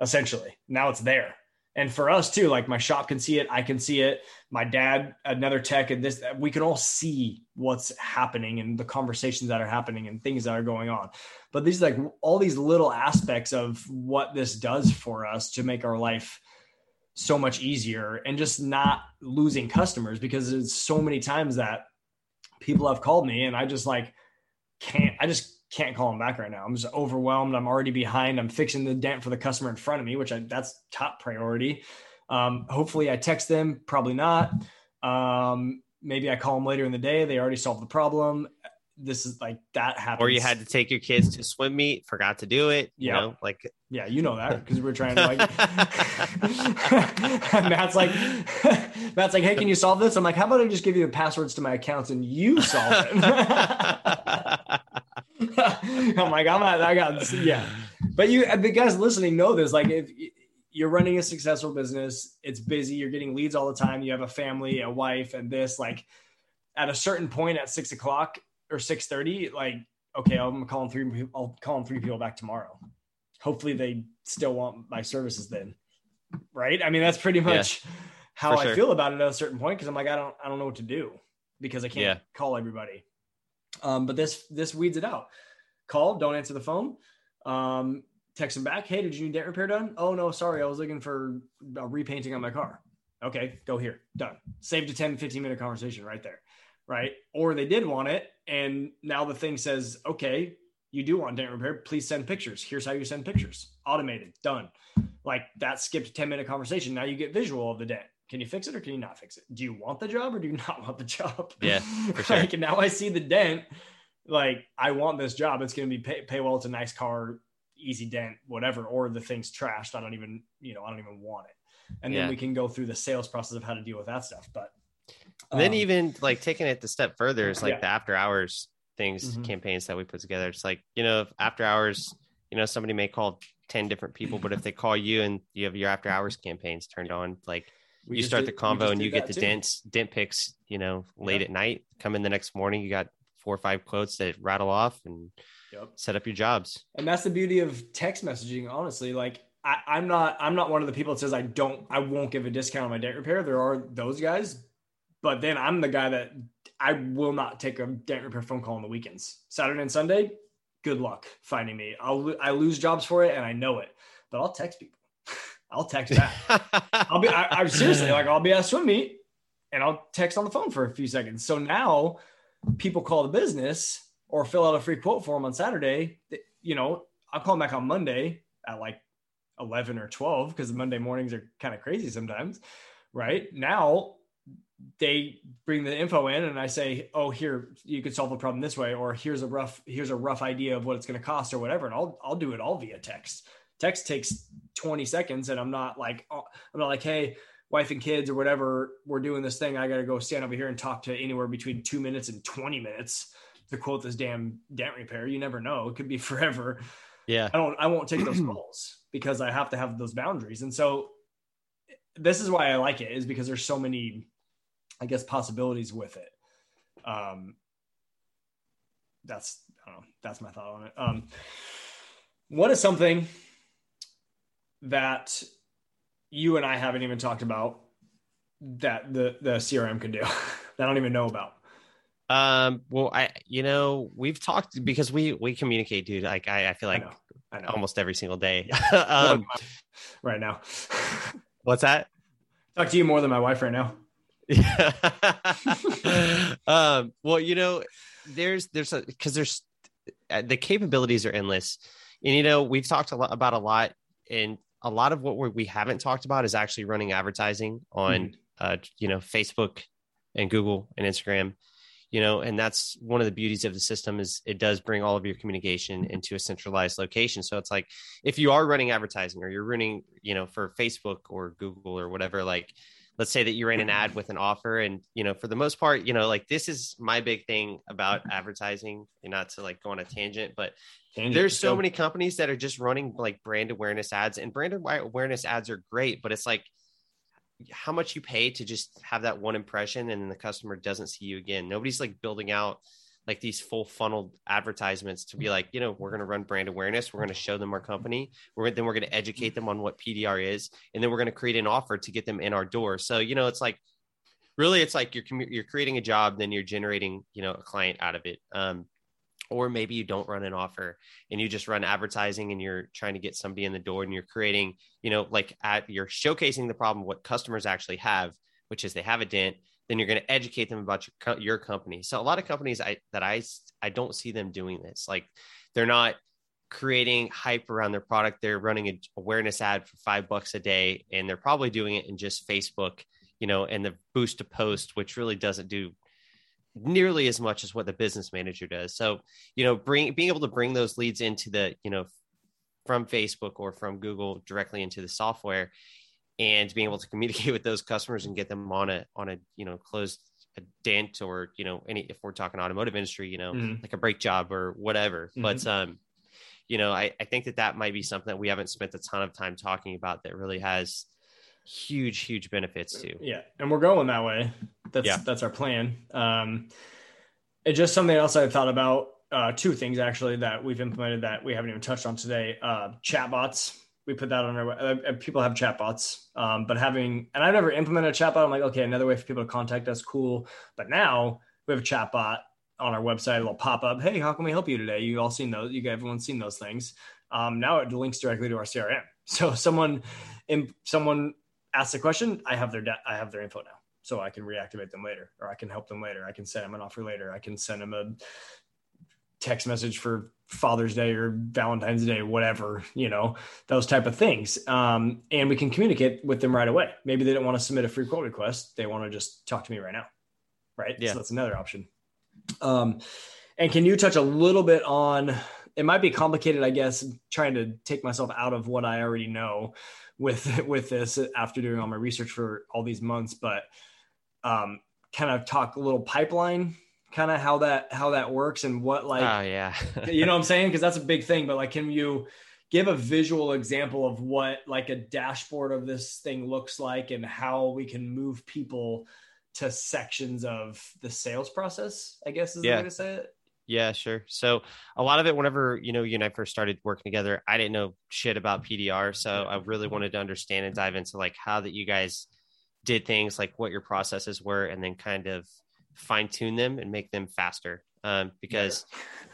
essentially. Now it's there and for us too like my shop can see it i can see it my dad another tech and this we can all see what's happening and the conversations that are happening and things that are going on. But these like all these little aspects of what this does for us to make our life so much easier and just not losing customers because it's so many times that people have called me and i just like can't i just can't call him back right now. I'm just overwhelmed. I'm already behind. I'm fixing the dent for the customer in front of me, which I, that's top priority. Um, hopefully I text them, probably not. Um, maybe I call them later in the day. They already solved the problem. This is like that happens.
Or you had to take your kids to swim meet, forgot to do it. You know, like
yeah, you know that because we're trying to like. <laughs> <laughs> Matt's like, <laughs> Matt's like, hey, can you solve this? I'm like, how about I just give you the passwords to my accounts and you solve it. <laughs> I'm like, I'm not, I got, yeah. But you, the guys listening know this. Like, if you're running a successful business, it's busy, you're getting leads all the time, you have a family, a wife, and this, like, at a certain point at six o'clock or 6:30, like, okay, I'm calling three, I'll call three people back tomorrow. Hopefully, they still want my services then, right? I mean, that's pretty much yeah, how I feel about it at a certain point because I'm like, I don't, I don't know what to do because I can't yeah. call everybody. Um, but this this weeds it out. Call, don't answer the phone. Um, text them back. Hey, did you need dent repair done? Oh no, sorry, I was looking for a repainting on my car. Okay, go here. Done. Saved a 10, 15 minute conversation right there. Right. Or they did want it. And now the thing says, okay, you do want dent repair. Please send pictures. Here's how you send pictures. Automated. Done. Like that skipped 10 minute conversation. Now you get visual of the dent can you fix it or can you not fix it? Do you want the job or do you <laughs> not want the job?
Yeah, for <laughs> sure.
like now I see the dent. Like I want this job. It's going to be pay, pay well. It's a nice car, easy dent, whatever. Or the thing's trashed. I don't even, you know, I don't even want it. And yeah. then we can go through the sales process of how to deal with that stuff. But
um, then even like taking it the step further is like yeah. the after hours things mm-hmm. campaigns that we put together. It's like you know after hours, you know somebody may call 10 different people but if they call you and you have your after hours campaigns turned on like we you start did, the combo and you get the too. dents dent picks you know late yep. at night come in the next morning you got four or five quotes that rattle off and yep. set up your jobs
and that's the beauty of text messaging honestly like I, am not I'm not one of the people that says I don't I won't give a discount on my dent repair. There are those guys, but then I'm the guy that I will not take a dent repair phone call on the weekends. Saturday and Sunday, good luck finding me. I'll I lose jobs for it and I know it, but I'll text people. I'll text back. I'll be, I, am seriously like, I'll be at a swim meet and I'll text on the phone for a few seconds. So now people call the business or fill out a free quote form on Saturday. You know, I'll call them back on Monday at like 11 or 12 because Monday mornings are kind of crazy sometimes. Right now, they bring the info in and I say, "Oh, here you could solve the problem this way," or "Here's a rough here's a rough idea of what it's going to cost," or whatever, and I'll I'll do it all via text text takes 20 seconds and I'm not like, oh, I'm not like, Hey, wife and kids or whatever, we're doing this thing. I got to go stand over here and talk to anywhere between two minutes and 20 minutes. to quote this damn dent repair. You never know; it could be <laughs> forever.
Yeah,
I don't. I won't take those calls <clears throat> because I have to have those boundaries. And so, this is why I like it is because there's so many, I guess, possibilities with it. Um, that's I don't know. That's my thought on it. Um, what is something that you and I haven't even talked about that the the CRM can do <laughs> that I don't even know about?
Um, well, I, you know, we've talked because we, we communicate, dude. Like, I, I feel like
I know, I know.
almost every single day. <laughs> um,
right now. <laughs>
what's that?
Talk to you more than my wife right now.
Yeah. um, well, you know, there's, there's a, cause there's uh, the capabilities are endless and, you know, we've talked a lot about a lot and a lot of what we have not talked about is actually running advertising on, mm-hmm. uh, you know, Facebook and Google and Instagram you know and that's one of the beauties of the system is it does bring all of your communication into a centralized location so it's like if you are running advertising or you're running you know for facebook or google or whatever like let's say that you ran an ad with an offer and you know for the most part you know like this is my big thing about advertising and not to like go on a tangent but. There's so many companies that are just running like brand awareness ads and brand awareness ads are great but it's like how much you pay to just have that one impression and then the customer doesn't see you again. Nobody's like building out like these full funneled advertisements to be like, you know, we're going to run brand awareness. We're going to show them our company. We're then we're going to educate them on what PDR is, and then we're going to create an offer to get them in our door. So you know, it's like really, it's like you're you're creating a job, then you're generating you know a client out of it. Um, or maybe you don't run an offer and you just run advertising and you're trying to get somebody in the door and you're creating you know like at you're showcasing the problem what customers actually have which is they have a dent then you're going to educate them about your, your company. So a lot of companies i that i i don't see them doing this. Like they're not creating hype around their product. They're running an awareness ad for five bucks a day and they're probably doing it in just facebook you know and the boost to post which really doesn't do nearly as much as what the business manager does. So, you know, bring being able to bring those leads into the, you know, from Facebook or from Google directly into the software and being able to communicate <laughs> with those customers and get them on a on a, you know, closed a dent or, you know, any if we're talking automotive industry, you know, mm-hmm. like a brake job or whatever. Mm-hmm. But um you know, I, I think that that might be something that we haven't spent a ton of time talking about that really has huge, huge benefits to.
Yeah, and we're going that way. That's yeah. that's our plan. Um, it's just something else I've thought about. Uh, two things actually that we've implemented that we haven't even touched on today. Uh, chatbots. We put that on our. Uh, people have chatbots, um, but having and I've never implemented a chatbot. I'm like, okay, another way for people to contact us, cool. But now we have a chatbot on our website. It'll pop up. Hey, how can we help you today? You all seen those? You guys, everyone's seen those things. Um, now it links directly to our CRM. <laughs> So someone, in, someone ask the question, I have their de- I have their info now, so I can reactivate them later, or I can help them later. I can send them an offer later. I can send them a text message for Father's Day or Valentine's Day, whatever, you know, those type of things. Um, and we can communicate with them right away. Maybe they don't want to submit a free quote request. They want to just talk to me right now. Right. Yeah. So that's another option. Um, and can you touch a little bit on, it might be complicated, I guess, trying to take myself out of what I already know with <laughs> with this after doing all my research for all these months, but um, kind of talk a little pipeline, kind of how that how that works and what like
oh yeah <laughs>
you know what I'm saying because that's a big thing. But like, can you give a visual example of what like a dashboard of this thing looks like and how we can move people to sections of the sales process? I guess is yeah. the way to say it.
Yeah, sure. So a lot of it, whenever you know you and I first started working together, I didn't know shit about PDR, so I really wanted to understand and dive into like how that you guys did things, like what your processes were, and then kind of fine tune them and make them faster. Um, because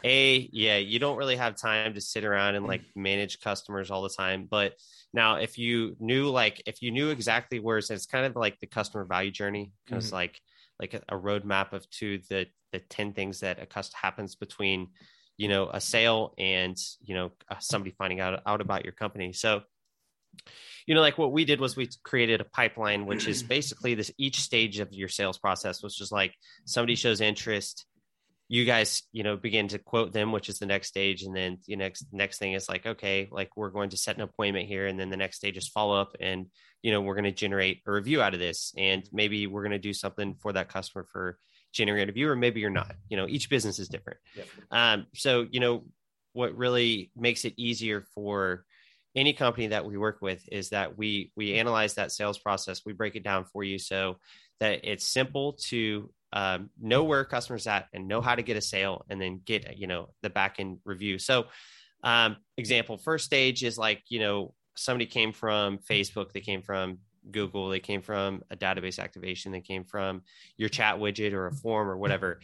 a yeah, you don't really have time to sit around and like <laughs> manage customers all the time. But now, if you knew like if you knew exactly where it's, it's kind of like the customer value journey, because mm-hmm. like like a, roadmap of to the the 10 things that a cust happens between you know a sale and you know uh, somebody finding out out about your company. So you know like what we did was we created a pipeline which is <clears throat> basically this each stage of your sales process which is like somebody shows interest you guys you know begin to quote them which is the next stage and then the next next thing is like okay like we're going to set an appointment here and then the next stage is follow up and you know we're going to generate a review out of this and maybe we're going to do something for that customer for generating a review, or maybe you're not. You know, each business is different.
Yep.
Um, so you know what really makes it easier for any company that we work with is that we we analyze that sales process we break it down for you so that it's simple to um, know where customers at and know how to get a sale and then get you know the back end review so um, example first stage is like you know somebody came from facebook they came from google they came from a database activation they came from your chat widget or a form or whatever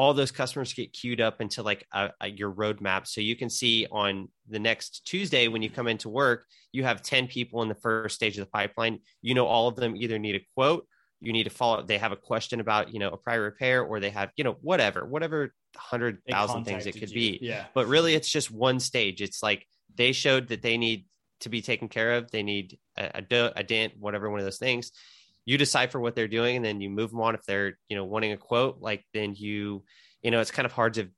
all those customers get queued up into like a, a, your roadmap. So you can see on the next Tuesday when you come into work, you have 10 people in the first stage of the pipeline. You know, all of them either need a quote, you need to follow, they have a question about, you know, a prior repair, or they have, you know, whatever, whatever hundred thousand things it could
you.
be.
Yeah.
But really, it's just one stage. It's like they showed that they need to be taken care of. They need a, a, a dent, whatever one of those things you decipher what they're doing and then you move them on if they're you know wanting a quote like then you you know it's kind of hard to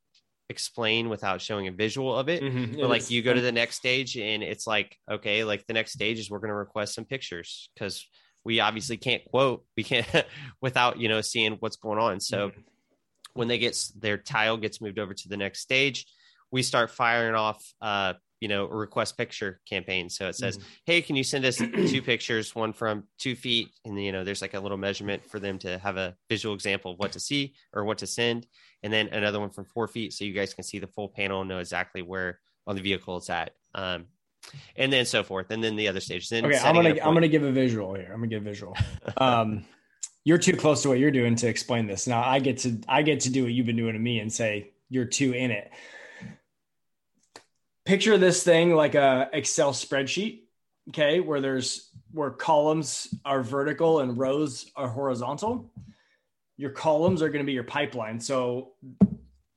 explain without showing a visual of it
Mhm.
but like you go to the next stage and it's like okay like the next stage is we're going to request some pictures because we obviously can't quote we can't <laughs> without you know seeing what's going on. So
Mhm.
when they get their tile gets moved over to the next stage we start firing off uh you know a request picture campaign. So it says
Mhm.
hey can you send us two pictures one from two feet? And you know there's like a little measurement for them to have a visual example of what to see or what to send. And then another one from four feet so you guys can see the full panel and know exactly where on the vehicle it's at. Um and then so forth and then the other stages. then
Okay, I'm gonna I'm gonna give a visual here. I'm gonna give a visual. <laughs> Um, you're too close to what you're doing to explain this. Now I get to I get to do what you've been doing to me and say you're too in it. Picture this thing like a Excel spreadsheet, okay, where there's where columns are vertical and rows are horizontal. Your columns are going to be your pipeline. So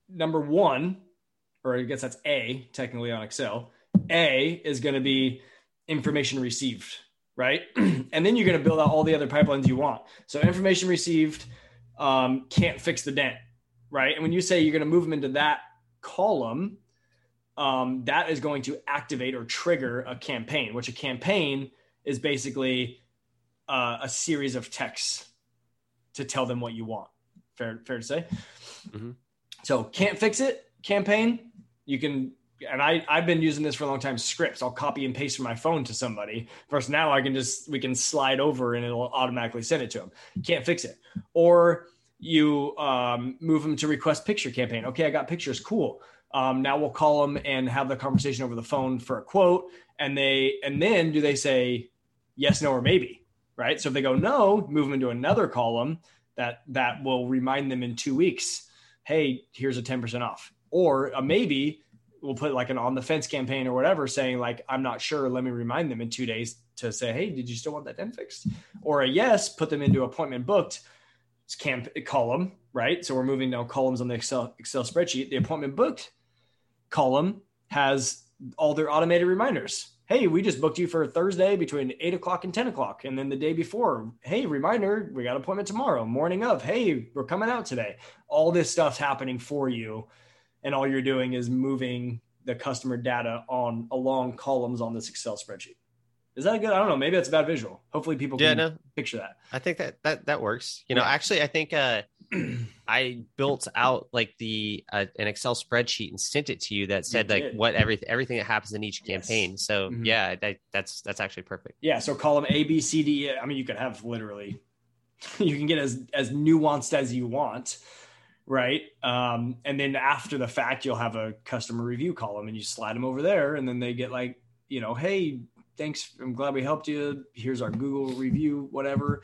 number one, or I guess that's A technically on Excel. A is going to be information received, right? <clears throat> and then you're going to build out all the other pipelines you want. So information received um, can't fix the dent, right? And when you say you're going to move them into that column, um, that is going to activate or trigger a campaign, which a campaign is basically uh, a series of texts to tell them what you want. Fair, fair to say.
Mhm.
So can't fix it campaign. You can, and I I've been using this for a long time. Scripts. I'll copy and paste from my phone to somebody. First, now I can just we can slide over and it'll automatically send it to them. Can't fix it. Or you um, move them to request picture campaign. Okay, I got pictures. Cool. Um, now we'll call them and have the conversation over the phone for a quote. And they and then do they say yes, no, or maybe? Right. So if they go no, move them into another column that that will remind them in two weeks. Hey, here's a ten percent off. Or a maybe we'll put like an on the fence campaign or whatever, saying like I'm not sure. Let me remind them in two days to say, hey, did you still want that dent fixed? Or a yes, put them into appointment booked camp column, right? So we're moving now columns on the Excel Excel spreadsheet. The appointment booked column has all their automated reminders. Hey, we just booked you for Thursday between eight o'clock and 10 o'clock. And then the day before, hey, reminder, we got appointment tomorrow, morning of, hey, we're coming out today. All this stuff's happening for you. And all you're doing is moving the customer data on along columns on this Excel spreadsheet. Is that good? I don't know. Maybe that's a bad visual. Hopefully people
yeah
can
no
picture that.
I think that that that works. You know,
Yeah.
actually, I think uh, <clears throat> I built out like the uh, an Excel spreadsheet and sent it to you that said like what everything everything that happens in each
Yes.
campaign. So
Mhm.
yeah, that, that's that's actually perfect.
Yeah, so column A, B, C, D. I mean, you could have literally, <laughs> you can get as as nuanced as you want, right? Um, and then after the fact, you'll have a customer review column, and you slide them over there, and then they get like, you know, hey, thanks, I'm glad we helped you. Here's our Google review, whatever.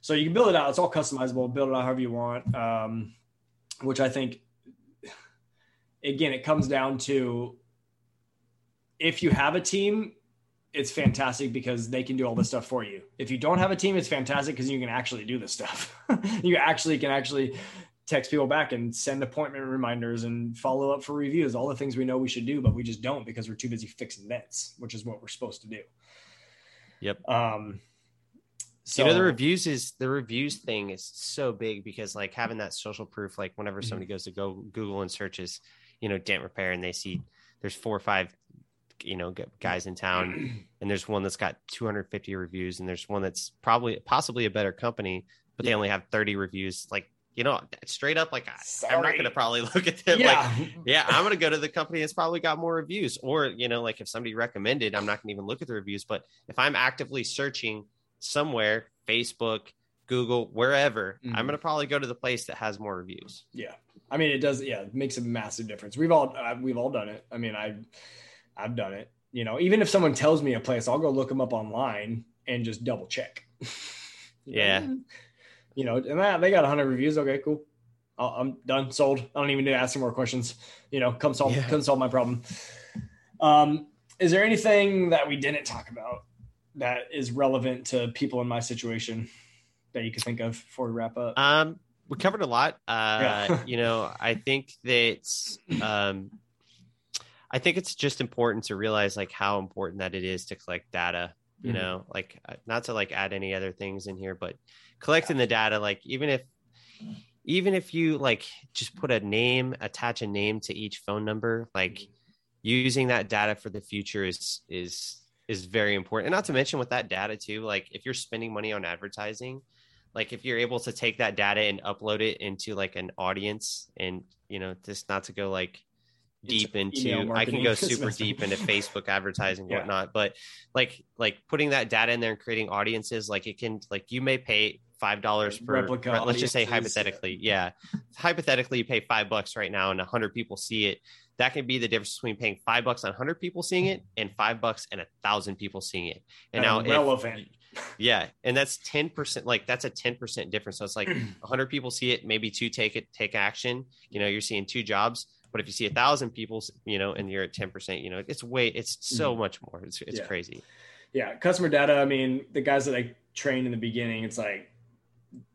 So you can build it out. It's all customizable. Build it out however you want. Um, which I think, again, it comes down to if you have a team, it's fantastic because they can do all this stuff for you. If you don't have a team, it's fantastic because you can actually do this stuff. <laughs> you actually can actually text people back and send appointment reminders and follow up for reviews, all the things we know we should do, but we just don't because we're too busy fixing vents, which is what we're supposed to do.
Yep.
Um, so
you know, the reviews is the reviews thing is so big because like having that social proof, like whenever
Mhm.
somebody goes to go Google and searches, you know, dent repair and they see there's four or five, you know, guys in town <clears throat> and there's one that's got 250 reviews and there's one that's probably possibly a better company, but they only have 30 reviews. Like you know, straight up, like I, I'm not going to probably <laughs> look at them.
yeah.
Like, yeah, <laughs> I'm going to go to the company that's probably got more reviews. Or, you know, like if somebody recommended, I'm not going to even look at the reviews. But if I'm actively searching somewhere, Facebook, Google, wherever,
Mhm.
I'm going to probably go to the place that has more reviews.
Yeah, I mean, it does. Yeah, it makes a massive difference. We've all uh, we've all done it. I mean, I I've done it. You know, even if someone tells me a place, I'll go look them up online and just double check. You <laughs> know,
Yeah.
You know, and that, they got 100 reviews. Okay, cool. I'm done. Sold. I don't even need to ask any more questions. You know, come solve
Yeah.
come solve my problem. Um, is there anything that we didn't talk about that is relevant to people in my situation that you could think of before we wrap up?
Um, we covered a lot. Uh,
Yeah. <laughs>
you know, I think that um, I think it's just important to realize like how important that it is to collect data. You
Mhm.
know, like uh, not to like add any other things in here, but collecting the data, like even if even if you like just put a name, attach a name to each phone number, like using that data for the future is is is very important. And not to mention with that data too, like if you're spending money on advertising, like if you're able to take that data and upload it into like an audience and you know just not to go like deep
Into
i can go <laughs> super deep into facebook advertising
Yeah.
whatnot but like like putting that data in there and creating audiences like it can like you may pay five dollars per
Replica
let's just say hypothetically yeah. hypothetically you pay five bucks right now and a hundred people see it that can be the difference between paying five bucks on a hundred people seeing it and five bucks and a thousand people seeing it and now if-
relevant. <laughs>
yeah, and that's ten percent. Like that's a ten percent difference. So it's like <clears throat> hundred people see it, maybe two take it, take action. You know, you're seeing two jobs. But if you see a thousand people, you know, and you're at ten percent, you know, it's way, it's so mm-hmm. much more. It's it's
Yeah.
crazy.
Yeah, customer data. I mean, the guys that I trained in the beginning, it's like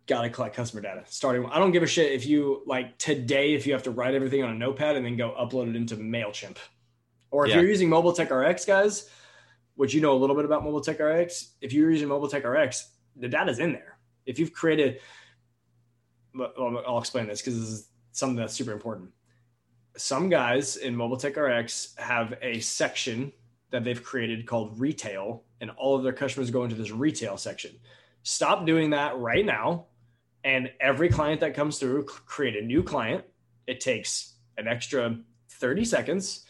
gotta collect customer data. Starting, I don't give a shit if you like today if you have to write everything on a notepad and then go upload it into Mailchimp, or if
Yeah.
you're using Mobile Tech RX, guys, which you know a little bit about Mobile Tech RX. If you're using Mobile Tech RX, the data's in there. If you've created, well, I'll explain this because this is something that's super important. Some guys in Mobile Tech RX have a section that they've created called retail, and all of their customers go into this retail section. Stop doing that right now. And every client that comes through, create a new client. It takes an extra 30 seconds.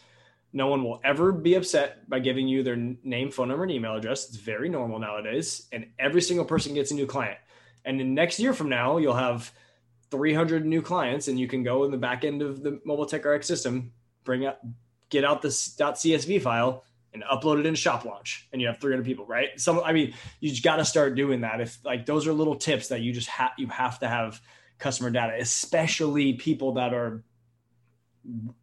No one will ever be upset by giving you their name, phone number, and email address. It's very normal nowadays. And every single person gets a new client. And then next year from now, you'll have 300 new clients, and you can go in the back end of the Mobile Tech RX system, bring up, get out this .csv file, and upload it in Shop Launch, and you have 300 people, right? Some, I mean, you just got to start doing that. If like those are little tips that you just have, you have to have customer data, especially people that are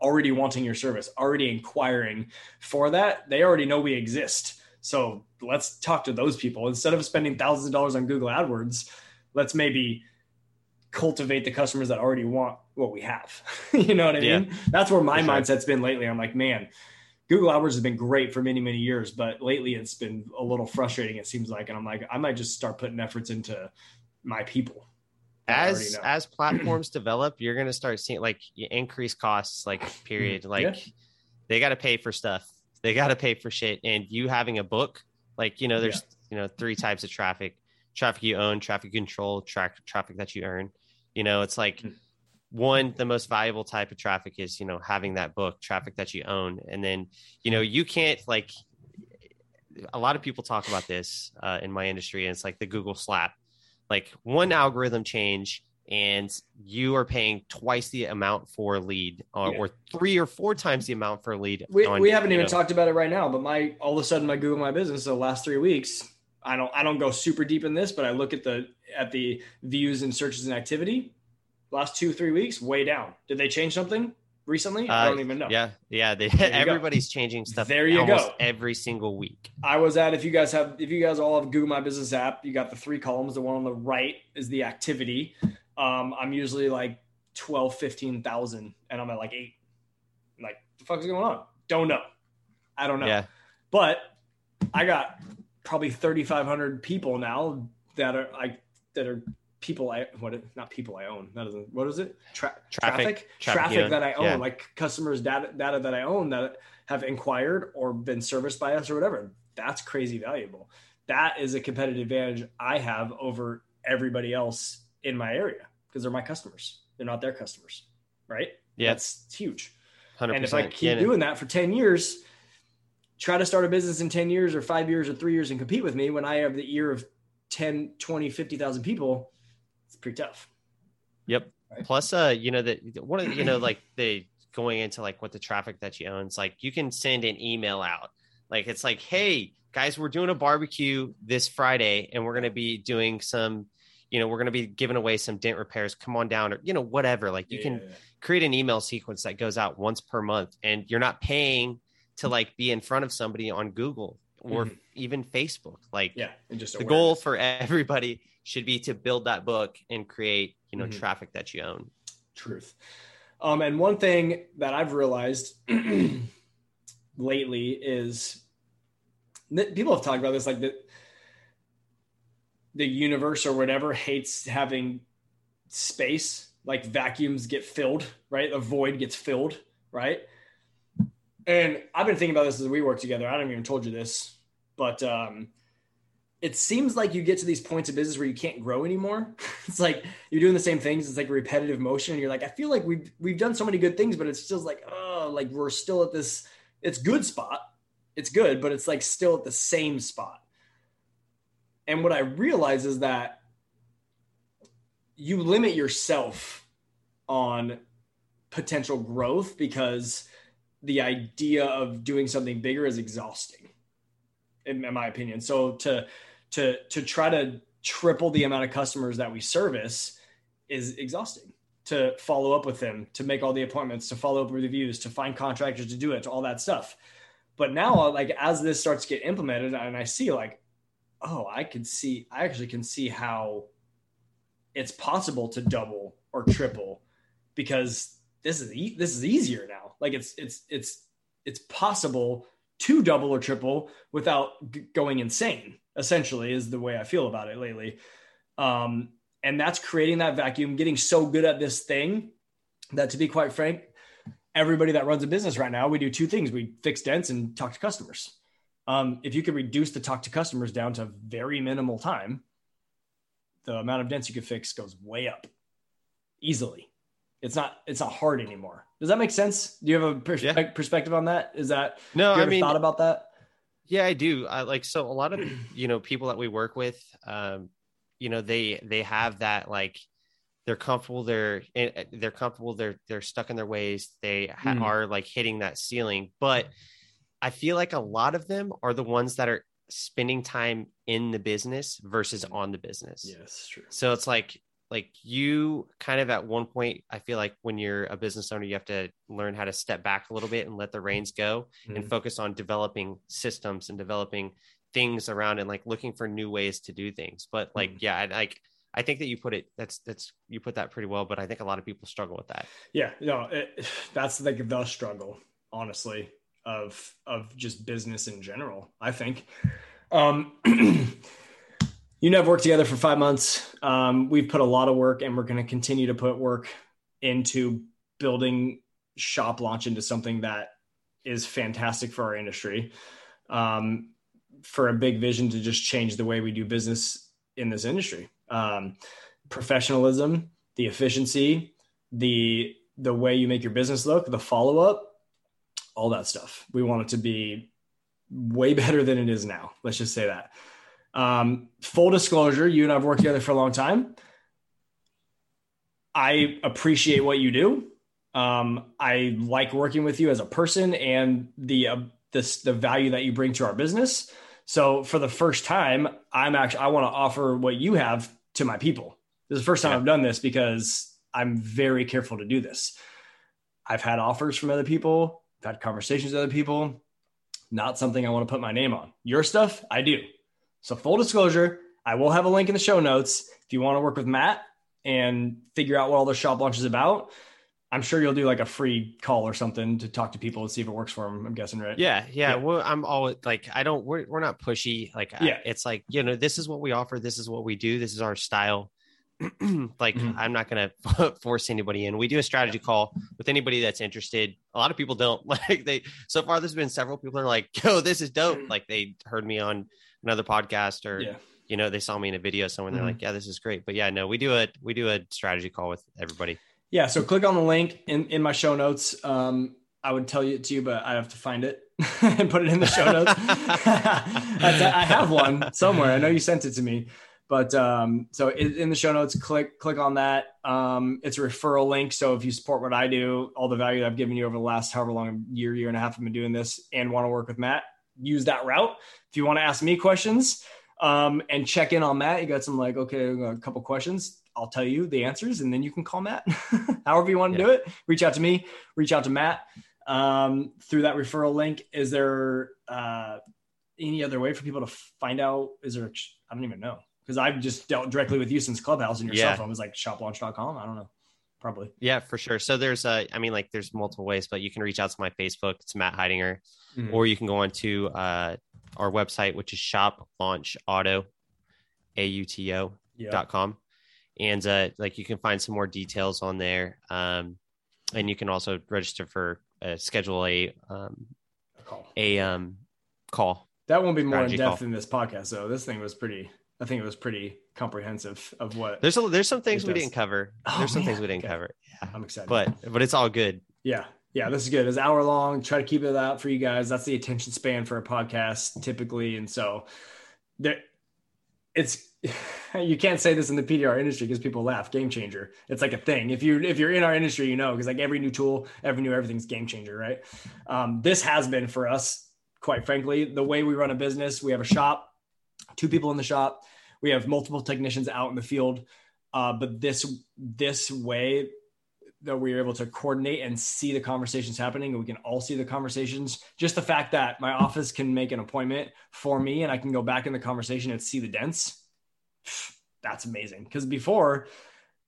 already wanting your service, already inquiring for that. They already know we exist. So let's talk to those people instead of spending thousands of dollars on Google AdWords. Let's maybe cultivate the customers that already want what we have. <laughs> you know what I
Yeah,
mean? That's where my
sure.
mindset's been lately. I'm like, man, Google AdWords has been great for many, many years, but lately it's been a little frustrating, it seems like. And I'm like, I might just start putting efforts into my people. that I already
As as platforms develop, you're gonna start seeing like increased costs, like <clears throat> period. Like.
Yeah.
they got to pay for stuff. They got to pay for shit. And you having a book, like you know, there's you know three types of traffic: traffic you own, traffic control, track traffic that you earn. You know, it's like
Mhm.
one the most valuable type of traffic is you know having that book traffic that you own and then you know you can't like a lot of people talk about this uh, in my industry and it's like the google slap like one algorithm change and you are paying twice the amount for a lead or,
Yeah.
or three or four times the amount for a lead
we,
on,
we haven't even
know,
talked about it right now, but my all of a sudden my Google My Business the last three weeks, I don't I don't go super deep in this, but I look at the at the views and searches and activity. Last two three weeks, way down. Did they change something recently? I
Uh,
don't even know.
yeah yeah they,
you go.
everybody's changing stuff
There you
almost
go.
every single week
I was at if you guys have if you guys all have Google My Business app, you got the three columns. The one on the right is the activity. Um, I'm usually like 12, 15,000 and I'm at like eight. I'm like, the fuck is going on? Don't know. I don't know.
yeah
But I got probably 3,500 people now that are like that are people I what not people I own. That isn't what is it? Tra-
Traffic.
traffic
Traffic
that I own,
Yeah.
like customers data data that I own that have inquired or been serviced by us or whatever. That's crazy valuable. That is a competitive advantage I have over everybody else in my area because they're my customers. They're not their customers, right?
Yeah.
That's huge.
100%.
And if I keep
Yeah,
doing that for 10 years, try to start a business in 10 years or five years or three years and compete with me when I have the ear of 10, 20, 50,000 people, it's pretty tough.
Yep.
Right.
Plus, uh, you know that one of the- you know like the going into like what the traffic that you own. It's like you can send an email out. Like it's like, hey guys, we're doing a barbecue this Friday, and we're gonna be doing some. You know, we're gonna be giving away some dent repairs. Come on down, or you know, whatever. Like you can create an email sequence that goes out once per month, and you're not paying to like be in front of somebody on Google or
Mhm.
even Facebook. Like
Yeah. And just
the goal for <laughs> everybody should be to build that book and create you know
Mhm.
traffic that you own
truth. Um, and one thing that I've realized <clears throat> lately is that people have talked about this, like the the universe or whatever hates having space, like vacuums get filled, right? A void gets filled, right? And I've been thinking about this as we work together. I haven't even told you this, but um, it seems like you get to these points of business where you can't grow anymore. <laughs> it's like you're doing the same things. It's like repetitive motion. And you're like, I feel like we've we've done so many good things, but it's still like, oh, like we're still at this. It's good spot. It's good, but it's like still at the same spot. And what I realize is that you limit yourself on potential growth because the idea of doing something bigger is exhausting in, in my opinion. So to to to try to triple the amount of customers that we service is exhausting. To follow up with them to make all the appointments to follow up with reviews to find contractors to do it to all that stuff. But now uh, like as this starts to get implemented and i see like oh i can see i actually can see how it's possible to double or triple because this is e- this is easier now like it's it's it's it's possible to double or triple without g- going insane essentially is the way i feel about it lately. Um and that's creating that vacuum getting so good at this thing that to be quite frank everybody that runs a business right now we do two things. We fix dents and talk to customers. Um, if you could reduce the talk to customers down to very minimal time the amount of dents you could fix goes way up easily it's not it's not hard anymore. Does that make sense? Do you have a perspe-
Yeah.
perspective on that? Is that
no
you
i mean
thought about that?
yeah i do. I like so a lot of you know people that we work with um you know they they have that like they're comfortable they're eh, they're comfortable they're they're stuck in their ways. They ha-
Mhm.
are like hitting that ceiling. But i feel like a lot of them are the ones that are spending time in the business versus on the business.
Yes true.
So it's like like you kind of at one point i feel like when you're a business owner you have to learn how to step back a little bit and let the reins go and
Mhm.
focus on developing systems and developing things around and like looking for new ways to do things but like
Mhm.
yeah I, like i think that you put it that's that's you put that pretty well but i think a lot of people struggle with that
Yeah, no, it, <sighs> that's like the struggle, honestly, of of just business in general. I think. Um, <clears throat> you and I've worked together for five months. Um, we've put a lot of work, and we're going to continue to put work into building shop launch into something that is fantastic for our industry. Um, for a big vision to just change the way we do business in this industry. Um, professionalism, the efficiency, the the way you make your business look, the follow up, all that stuff. We want it to be way <laughs> better than it is now. Let's just say that. Um, full disclosure, you and I've worked together for a long time. I appreciate what you do. Um, I like working with you as a person and the uh, this the value that you bring to our business. So for the first time, I'm actually I want to offer what you have to my people. This is the first time
Yeah.
I've done this because I'm very careful to do this. I've had offers from other people, I've had conversations with other people. Not something I want to put my name on. Your stuff, I do. So full disclosure, I will have a link in the show notes if you want to work with Matt and figure out what all the shop launch is about. I'm sure you'll do like a free call or something to talk to people and see if it works for them. I'm guessing, right?
yeah yeah,
Yeah.
Well, i'm always like i don't we're, we're not pushy like I-
Yeah.
it's like you know this is what we offer this is what we do this is our style <clears throat> like
Mhm.
i'm not gonna <laughs> force anybody in we do a strategy call with anybody that's interested a lot of people don't <laughs> like they so far there's been several people that are like yo this is dope like they heard me on another podcast or
Yeah.
you know, they saw me in a video somewhere. They're
Mhm.
like, yeah, this is great. But yeah, no, we do a we do a strategy call with everybody.
Yeah, so click on the link in, in my show notes. Um, I would tell you to you, but I have to find it <laughs> and put it in the show notes. <laughs> I have one somewhere. I know you sent it to me, but um, so in, in the show notes, click click on that. Um, it's a referral link. So if you support what I do, all the value that I've given you over the last however long year, year and a half I've been doing this, and want to work with Matt, use that route. If you want to ask me questions um, and check in on Matt, you got some like okay, a couple questions. I'll tell you the answers, and then you can call Matt. <laughs> However you want to
Yeah.
do it, reach out to me, reach out to Matt um, through that referral link. Is there uh, any other way for people to find out? Is there? I don't even know because I've just dealt directly with you since Clubhouse, and your
Yeah.
cell phone was like shoplaunch.com. I don't know, probably.
Yeah, for sure. So there's a, I mean like there's multiple ways, but you can reach out to my Facebook. It's Matt Hidinger,
Mhm.
or you can go on to uh our website, which is shop launch auto, A U T O
Yeah.
dot com. And uh like you can find some more details on there. Um and you can also register for uh, schedule a um
Call.
a um call.
That won't be more in depth
call.
in this podcast, though. This thing was pretty. I think it was pretty comprehensive of what
There's a, there's some things we didn't cover.
Oh,
there's some
man.
things we didn't
Okay.
cover. Yeah.
I'm excited.
But but it's all good.
Yeah. Yeah, this is good. It's hour long. Try to keep it out for you guys. That's the attention span for a podcast typically. And so there it's <laughs> you can't say this in the PDR industry because people laugh. Game changer. It's like a thing. If you if you're in our industry, you know, because like every new tool, every new everything's game changer, right? Um, this has been for us, quite frankly, the way we run a business. We have a shop, two people in the shop. We have multiple technicians out in the field. Uh, but this this way that we are able to coordinate and see the conversations happening and we can all see the conversations just the fact that my office can make an appointment for me and i can go back in the conversation and see the dents <sighs> that's amazing because before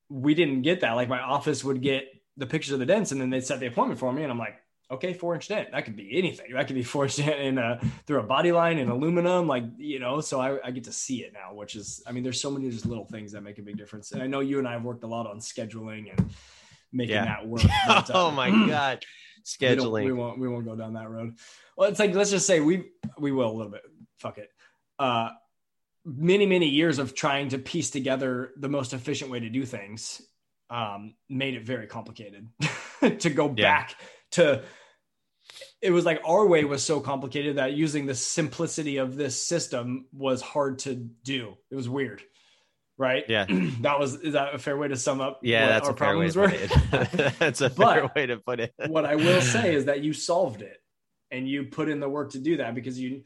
we didn't get that like my office would get the pictures of the dents and then they'd set the appointment for me and i'm like okay four inch dent that could be anything that could be four inch dent in a through a body line in aluminum like you know so I, I get to see it now which is i mean there's so many just little things that make a big difference and i know you and i have worked a lot on scheduling and making
Yeah.
that work <laughs> but, uh,
oh my <clears throat> god.
we
Scheduling.
We, won't. We won't go down that road. Well, it's like let's just say we we will a little bit. Fuck it. Uh, many many years of trying to piece together the most efficient way to do things um, made it very complicated <laughs> to go
Yeah.
back to. It was like our way was so complicated that using the simplicity of this system was hard to do. It was weird, right?
Yeah. <clears throat>
that was is that a fair way to sum up?
Yeah,
what
that's
our
a fair way to put it. <laughs> that's a <laughs> fair way to put it.
what I will say is that you <laughs> solved it and you put in the work to do that because you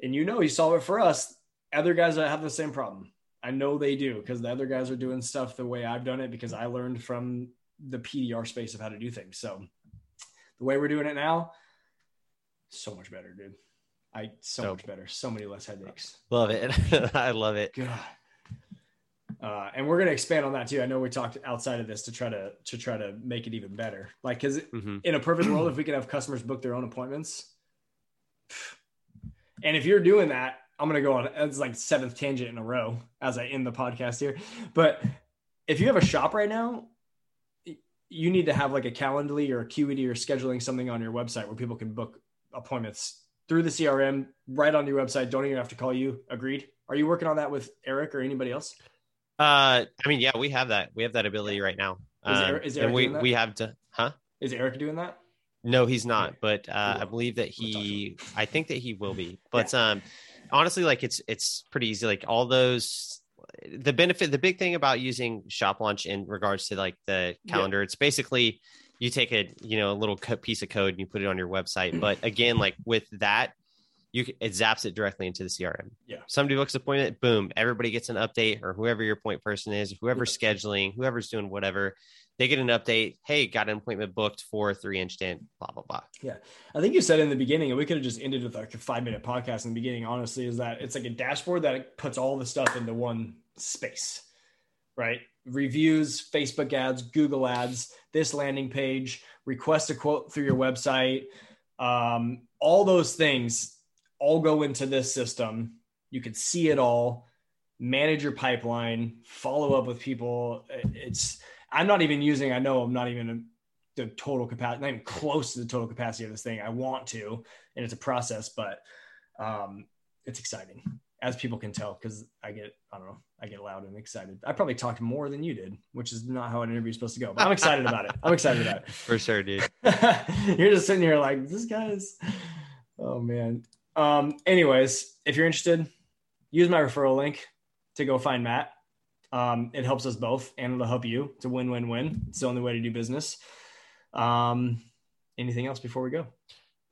and you know you solve it for us. Other guys that have the same problem. I know they do because the other guys are doing stuff the way I've done it because I learned from the PDR space of how to do things. So the way we're doing it now, so much better, dude. I so
Dope.
much better. So many less headaches.
Love it. <laughs> I love it.
God. Uh, and we're gonna expand on that too. I know we talked outside of this to try to to try to make it even better. Like, because
Mhm.
in a perfect world, if we could have customers book their own appointments, and if you're doing that, I'm gonna go on. It's like seventh tangent in a row as I end the podcast here. But if you have a shop right now, you need to have like a Calendly or a QED or scheduling something on your website where people can book appointments through the CRM right on your website. Don't even have to call you. Agreed. Are you working on that with Eric or anybody else?
Uh, I mean, yeah, we have that. We have that ability right now.
Is
Um,
Eric- is
and we
doing that?
we have to, huh?
Is Eric doing that?
No, he's not.
Okay.
But uh, I believe that he. I think that he will be. <laughs> But um, honestly, like it's it's pretty easy. Like all those. The benefit, the big thing about using Shop Launch in regards to like the
Yeah.
calendar, it's basically you take a you know a little piece of code and you put it on your website. But <clears throat> again, like with that, you it zaps it directly into the CRM.
Yeah.
Somebody books an appointment, boom, everybody gets an update, or whoever your point person is, whoever's scheduling, whoever's doing whatever, they get an update. Hey, got an appointment booked for three inch dent, blah blah blah. Yeah.
I think you said in the beginning, and we could have just ended with like a five minute podcast in the beginning, honestly, is that it's like a dashboard that puts all the stuff into one space, right? Reviews, Facebook ads, Google ads, this landing page, request a quote through your website. Um, all those things all go into this system. You can see it all, manage your pipeline, follow up with people. It's, I'm not even using, I know I'm not even the total capacity, not even close to the total capacity of this thing. I want to, and it's a process, but um, it's exciting. As people can tell, because I get, I don't know, I get loud and excited. I probably talked more than you did, which is not how an interview is supposed to go. But I'm excited about it. I'm excited about it.
For sure, dude. <laughs>
you're just sitting here like, this guy's, oh man. Um, anyways, if you're interested, use my referral link to go find Matt. Um, it helps us both and it'll help you. It's a win win win. It's the only way to do business. Um, anything else before we go?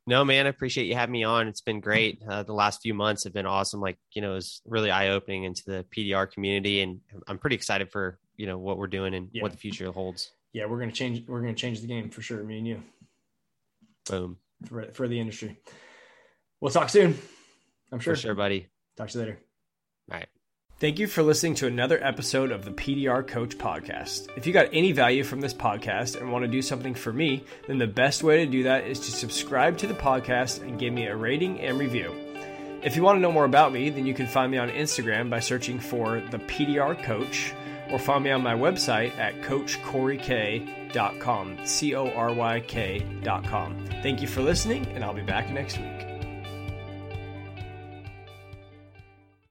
No, man, I appreciate you having me on. It's been great. Uh, the last few months have been awesome. Like, you know, it's really eye opening into the PDR community. And I'm pretty excited for, you know, what we're doing and yeah. what the future holds.
Yeah, we're going to change, we're going to change the game for sure. Me and you.
Boom.
For, for the industry. We'll talk soon. I'm sure.
For sure, buddy.
Talk to you later.
All right.
Thank you for listening to another episode of the PDR Coach Podcast. If you got any value from this podcast and want to do something for me, then the best way to do that is to subscribe to the podcast and give me a rating and review. If you want to know more about me, then you can find me on Instagram by searching for the PDR Coach or find me on my website at coachcoryk.com, C O R Y K.com. Thank you for listening, and I'll be back next week.